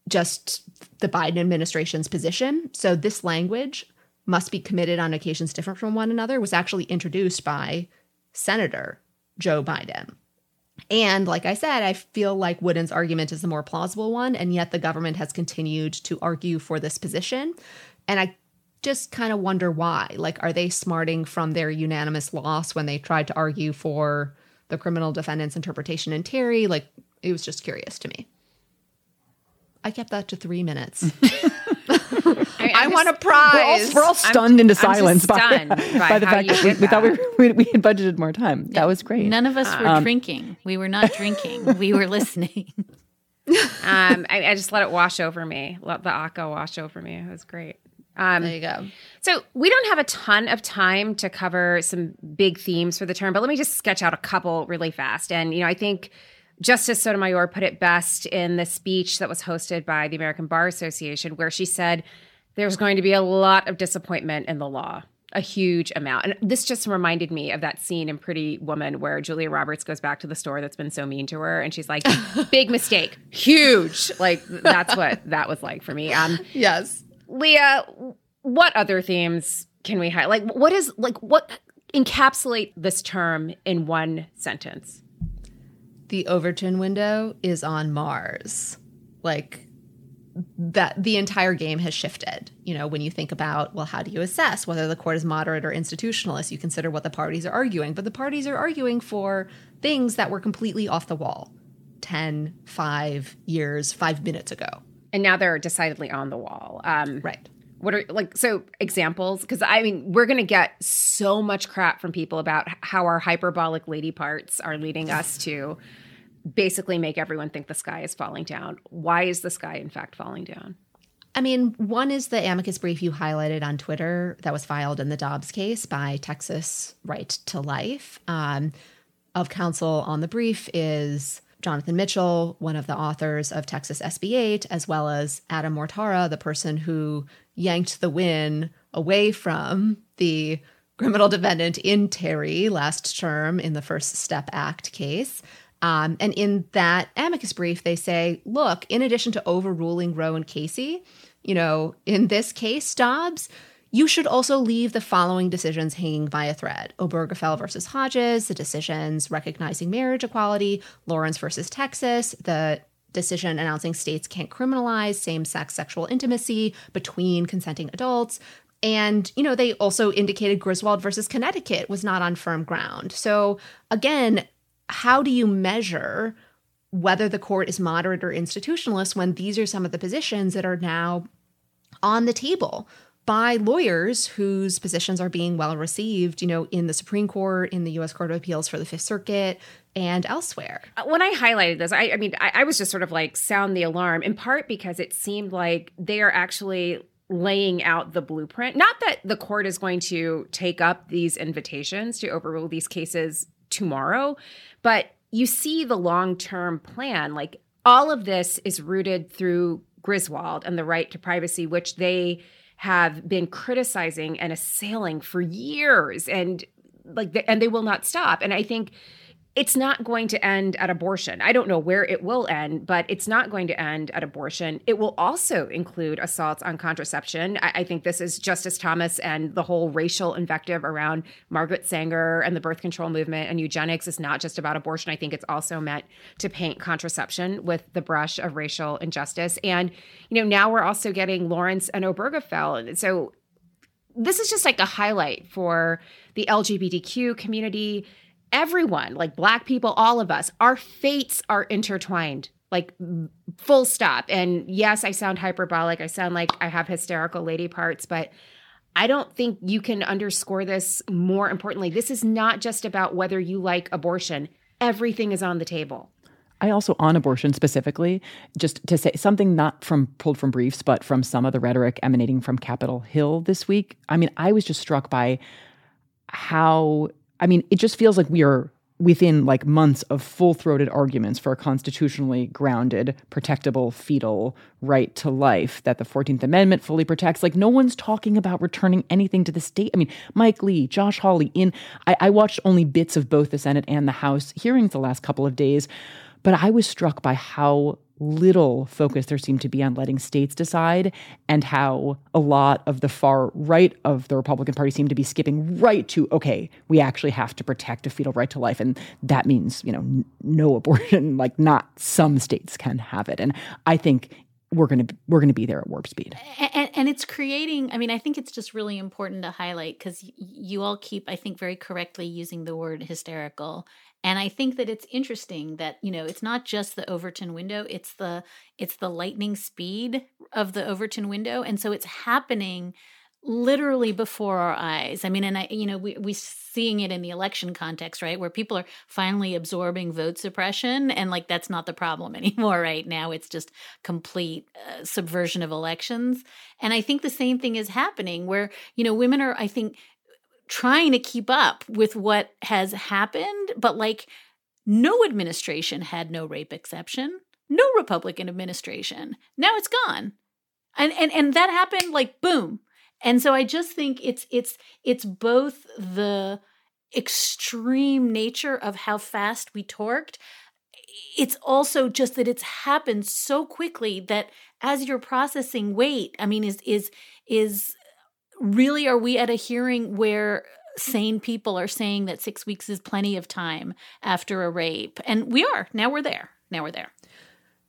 just the Biden administration's position. So, this language must be committed on occasions different from one another was actually introduced by Senator Joe Biden. And like I said, I feel like Wooden's argument is the more plausible one, and yet the government has continued to argue for this position. And I just kind of wonder why. Like, are they smarting from their unanimous loss when they tried to argue for the criminal defendant's interpretation in Terry. Like, it was just curious to me. I kept that to three minutes. I, I want a prize. We're all, we're all stunned I'm- into I'm just silence stunned by, by by the fact that we, did we thought we, were, we, we had budgeted more time. That was great. None of us were Um, drinking. We were not drinking. We were listening. um, I, I just let it wash over me. Let the ACCA wash over me. It was great. Um, there you go. So we don't have a ton of time to cover some big themes for the term, but let me just sketch out a couple really fast. And you know, I think Justice Sotomayor put it best in the speech that was hosted by the American Bar Association, where she said there's going to be a lot of disappointment in the law. A huge amount. And this just reminded me of that scene in Pretty Woman where Julia Roberts goes back to the store that's been so mean to her and she's like, big mistake, huge. Like, that's what that was like for me. Um, yes. Leah, what other themes can we highlight? Like, what is, like, what encapsulate this term in one sentence? The Overton window is on Mars. Like, that the entire game has shifted. You know, when you think about, well, how do you assess whether the court is moderate or institutionalist? You consider what the parties are arguing, but the parties are arguing for things that were completely off the wall 10, 5 years, five minutes ago. And now they're decidedly on the wall. Um, right. What are like so examples? Because I mean, we're gonna get so much crap from people about how our hyperbolic lady parts are leading us to basically make everyone think the sky is falling down. Why is the sky in fact falling down? I mean, one is the amicus brief you highlighted on Twitter that was filed in the Dobbs case by Texas Right to Life. Um, of counsel on the brief is Jonathan Mitchell, one of the authors of Texas SB 8, as well as Adam Mortara, the person who yanked the win away from the criminal defendant in Terry last term in the First Step Act case. Um, and in that amicus brief, they say, look, in addition to overruling Roe and Casey, you know, in this case, Dobbs, you should also leave the following decisions hanging by a thread Obergefell versus Hodges, the decisions recognizing marriage equality, Lawrence versus Texas, the decision announcing states can't criminalize same sex sexual intimacy between consenting adults. And, you know, they also indicated Griswold versus Connecticut was not on firm ground. So, again, how do you measure whether the court is moderate or institutionalist when these are some of the positions that are now on the table by lawyers whose positions are being well received, you know, in the Supreme Court, in the US Court of Appeals for the Fifth Circuit, and elsewhere. Uh, When I highlighted this, I, I mean, I, I was just sort of like sound the alarm, in part because it seemed like they are actually laying out the blueprint. Not that the court is going to take up these invitations to overrule these cases tomorrow, but you see the long term plan. Like all of this is rooted through Griswold and the right to privacy, which they have been criticizing and assailing for years and like and they will not stop and i think it's not going to end at abortion. I don't know where it will end, but it's not going to end at abortion. It will also include assaults on contraception. I, I, think this is Justice Thomas and the whole racial invective around Margaret Sanger and the birth control movement and eugenics is not just about abortion. I think it's also meant to paint contraception with the brush of racial injustice. And, you know, now we're also getting Lawrence and Obergefell. So this is just like a highlight for the LGBTQ community everyone, like black people, all of us, our fates are intertwined, like full stop. And yes, I sound hyperbolic. I sound like I have hysterical lady parts, but I don't think you can underscore this more importantly. This is not just about whether you like abortion, everything is on the table. I also, on abortion specifically, just to say something not from pulled from briefs, but from some of the rhetoric emanating from Capitol Hill this week. I mean, I was just struck by how I mean, it just feels like we are within like months of full-throated arguments for a constitutionally grounded protectable fetal right to life that the 14th amendment fully protects. Like no one's talking about returning anything to the state. I mean mike lee josh hawley in I, I watched only bits of both the senate and the house hearings the last couple of days but i was struck by how little focus there seemed to be on letting states decide and how a lot of the far right of the Republican Party seemed to be skipping right to okay we actually have to protect a fetal right to life. And that means you know n- no abortion like not some states can have it. And I think we're going to we're going to be there at warp speed. And, and, it's creating i mean i think it's just really important to highlight because y- you all keep i think very correctly using the word hysterical And I think that it's interesting that, you know, it's not just the Overton window, it's the it's the lightning speed of the Overton window. And so it's happening literally before our eyes. I mean, and I, you know, we we seeing it in the election context, right, where people are finally absorbing vote suppression, and like that's not the problem anymore right now. It's just complete uh, subversion of elections, and I think the same thing is happening where you know women are, I think, trying to keep up with what has happened, but like no administration had no rape exception, no Republican administration. Now it's gone. And and and that happened like boom and so I just think it's it's it's both the extreme nature of how fast we torqued. It's also just that it's happened so quickly that as you're processing wait, I mean, is is is really are we at a hearing where sane people are saying that six weeks is plenty of time after a rape? And we are. Now we're there. Now we're there.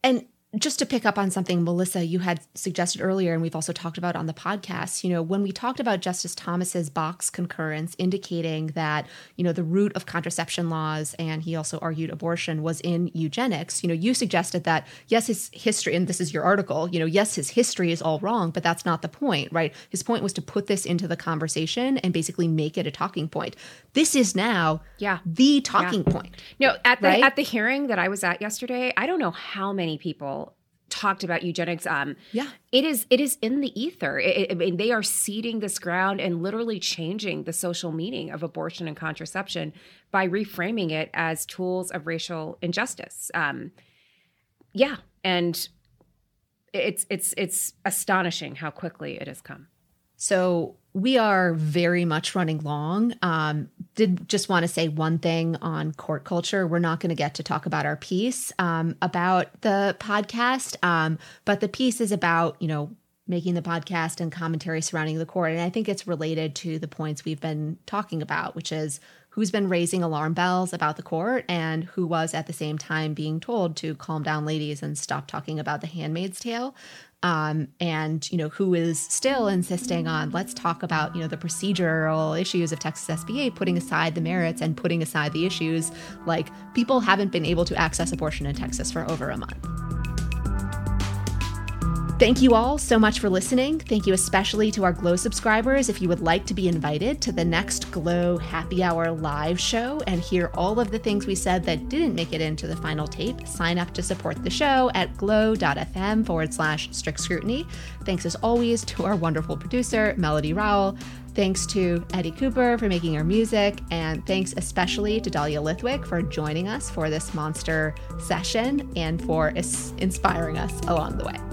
And just to pick up on something melissa you had suggested earlier and we've also talked about on the podcast you know when we talked about justice thomas's box concurrence indicating that you know the root of contraception laws and he also argued abortion was in eugenics you know you suggested that yes his history and this is your article you know yes his history is all wrong but that's not the point right his point was to put this into the conversation and basically make it a talking point this is now yeah the talking Yeah. point No, at the Right? at the hearing that I was at yesterday, I don't know how many people talked about eugenics. Um, yeah, it is it is in the ether. It, I mean, they are seeding this ground and literally changing the social meaning of abortion and contraception by reframing it as tools of racial injustice. Um, yeah, and it's it's it's astonishing how quickly it has come. So we are very much running long. Um, did just want to say one thing on court culture. We're not going to get to talk about our piece um, about the podcast, um, but the piece is about you know making the podcast and commentary surrounding the court, and I think it's related to the points we've been talking about, which is who's been raising alarm bells about the court and who was at the same time being told to calm down, ladies, and stop talking about the Handmaid's Tale um, and you know who is still insisting on let's talk about you know the procedural issues of Texas SB 8, putting aside the merits and putting aside the issues like people haven't been able to access abortion in Texas for over a month. Thank you all so much for listening. Thank you especially to our Glow subscribers. If you would like to be invited to the next Glow Happy Hour live show and hear all of the things we said that didn't make it into the final tape, sign up to support the show at glow.fm forward slash strict scrutiny. Thanks as always to our wonderful producer, Melody Rowell. Thanks to Eddie Cooper for making our music, and thanks especially to Dahlia Lithwick for joining us for this monster session and for is- inspiring us along the way.